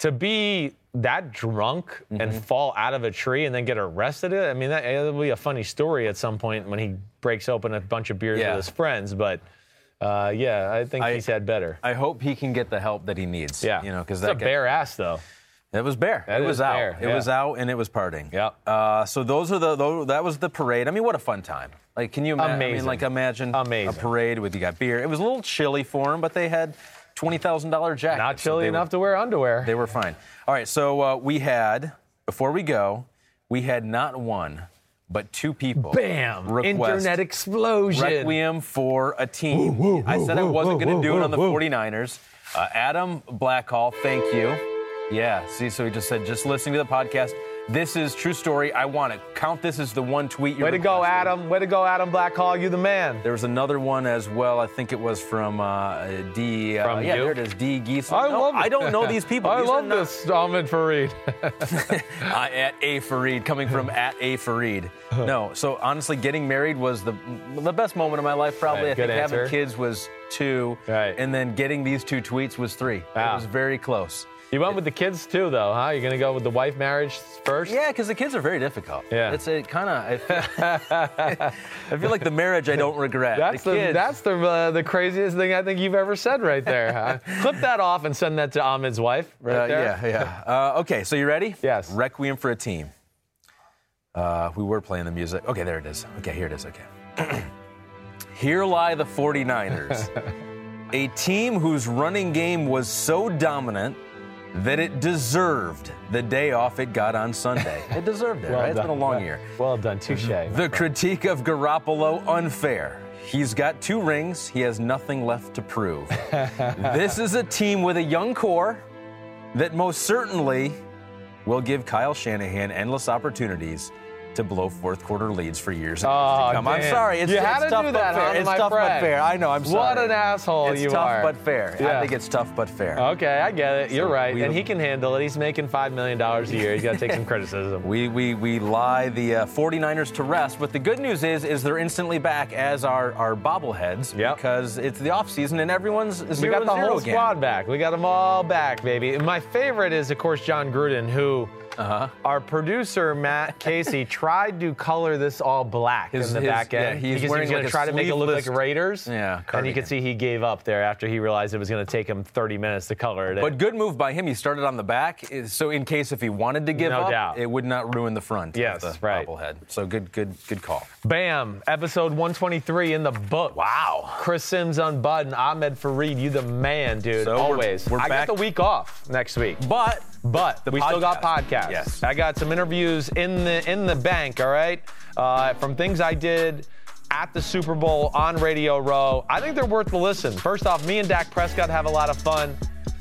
to be that drunk Mm-hmm. and fall out of a tree and then get arrested, I mean, that, it'll be a funny story at some point when he breaks open a bunch of beers Yeah. with his friends. But uh, yeah, I think I- he's had better. I hope he can get the help that he needs. yeah, you know, because it's that a guy- bare ass though. It was bare. That it was out. bare, It yeah. was out and it was partying. Yeah. Uh, so those are the those, that was the parade. I mean, what a fun time. Like, can you imagine? I mean, like imagine Amazing. a parade with you got beer. It was a little chilly for him, but they had twenty thousand dollar jackets. Not chilly they enough were, to wear underwear. They were fine. All right, so uh, we had before we go, we had not one but two people. Bam! request Internet explosion. Requiem for a team. I said I wasn't going to do it on the 49ers. Uh, Adam Blackhall, thank you. Yeah, see, so he just said, just listening to the podcast. This is true story. I want to count this as the one tweet you're Way to go, requesting. Adam. Way to go, Adam Blackhall. You the man. There was another one as well. I think it was from uh, D. Uh, From yeah, you? there it is. D. Geese. I No, love it. I don't know these people. I These love not- this, Ahmed Fareed. uh, at A Fareed, coming from at A Fareed. No, so honestly, getting married was the the best moment of my life. Probably, Right, I good think having kids was two, Right. and then getting these two tweets was three. Wow. It was very close. You went with the kids too, though, huh? You're gonna go with the wife marriage first? Yeah, because the kids are very difficult. Yeah. it's a kind of. I, feel- I feel like the marriage I don't regret. That's the the, that's the uh, the craziest thing I think you've ever said right there. huh? Clip that off and send that to Ahmed's wife right Uh, there. yeah, yeah. Uh, okay, so you ready? Yes. Requiem for a team. Uh, we were playing the music. Okay, there it is. Okay, here it is. Okay. here lie the 49ers, a team whose running game was so dominant that it deserved the day off it got on Sunday. It deserved it, Well right? It's been a long year. Well done, touche. The critique of Garoppolo unfair. He's got two rings. He has nothing left to prove. this is a team with a young core that most certainly will give Kyle Shanahan endless opportunities to blow fourth quarter leads for years and years Oh, to come. I'm sorry. It's, You it's had to tough do but fair. It's tough but fair. I know. I'm sorry. What an asshole you are. it's you tough are. but fair. Yeah. I think it's tough but fair. Okay, I get it. You're So right, and he can handle it. He's making five million dollars a year. He's got to take some criticism. We, we, we lie the uh, 49ers to rest. But the good news is is they're instantly back as our, our bobbleheads Yep. because it's the offseason and everyone's We got the whole again. squad back. We got them all back, baby. And my favorite is, of course, Jon Gruden, who Uh-huh. our producer Matt Casey tried to color this all black His- in the his- back end. yeah, he's because wearing he was like to try to make it look like Raiders. Yeah, and you could see he gave up there after he realized it was going to take him 30 minutes to color it. But good move by him. He started on the back, so in case if he wanted to give No up, doubt. it would not ruin the front. Yes, of the right. bobblehead. So good, good, good call. Bam! Episode 123 in the book. Wow. Chris Simms unbuttoned. Ahmed Fareed, you the man, dude. So we're- Always. we're I back- got the week off next week. But But The we still got podcast. podcasts. Yes. I got some interviews in the in the bank. All right, uh, from things I did at the Super Bowl on Radio Row. I think they're worth the listen. First off, me and Dak Prescott have a lot of fun.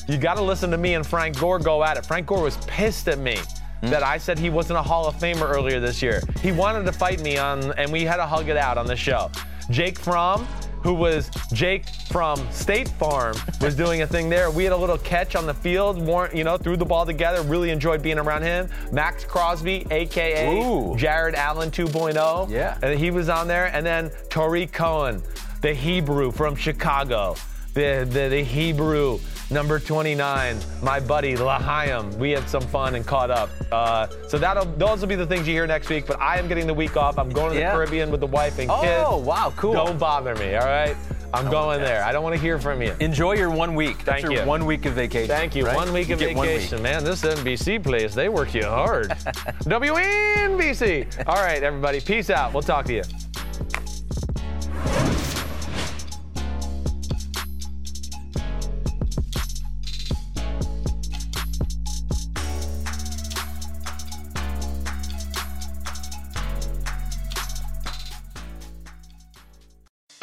You got to listen to me and Frank Gore go at it. Frank Gore was pissed at me. Hmm? That I said he wasn't a Hall of Famer earlier this year. He wanted to fight me on, and we had to hug it out on the show. Jake Fromm, who was Jake from State Farm, was doing a thing there. We had a little catch on the field, you know, threw the ball together. Really enjoyed being around him. Maxx Crosby, aka Ooh. Jared Allen 2.0. Yeah. And he was on there. And then Tarik Cohen, the Hebrew from Chicago. The, the, the Hebrew number 29, my buddy Lahayim. We had some fun and caught up. Uh, so that'll those will be the things you hear next week. But I am getting the week off. I'm going to the Yeah. Caribbean with the wife and kids. Oh, wow, cool. Don't bother me, all right? I'm going there. I don't want to hear from you. enjoy your one week. That's Thank your you. one week of vacation. Thank you. right? One week You of one week. vacation. Man, this NBC place, they work you hard. WNBC. All right, everybody. Peace out. We'll talk to you.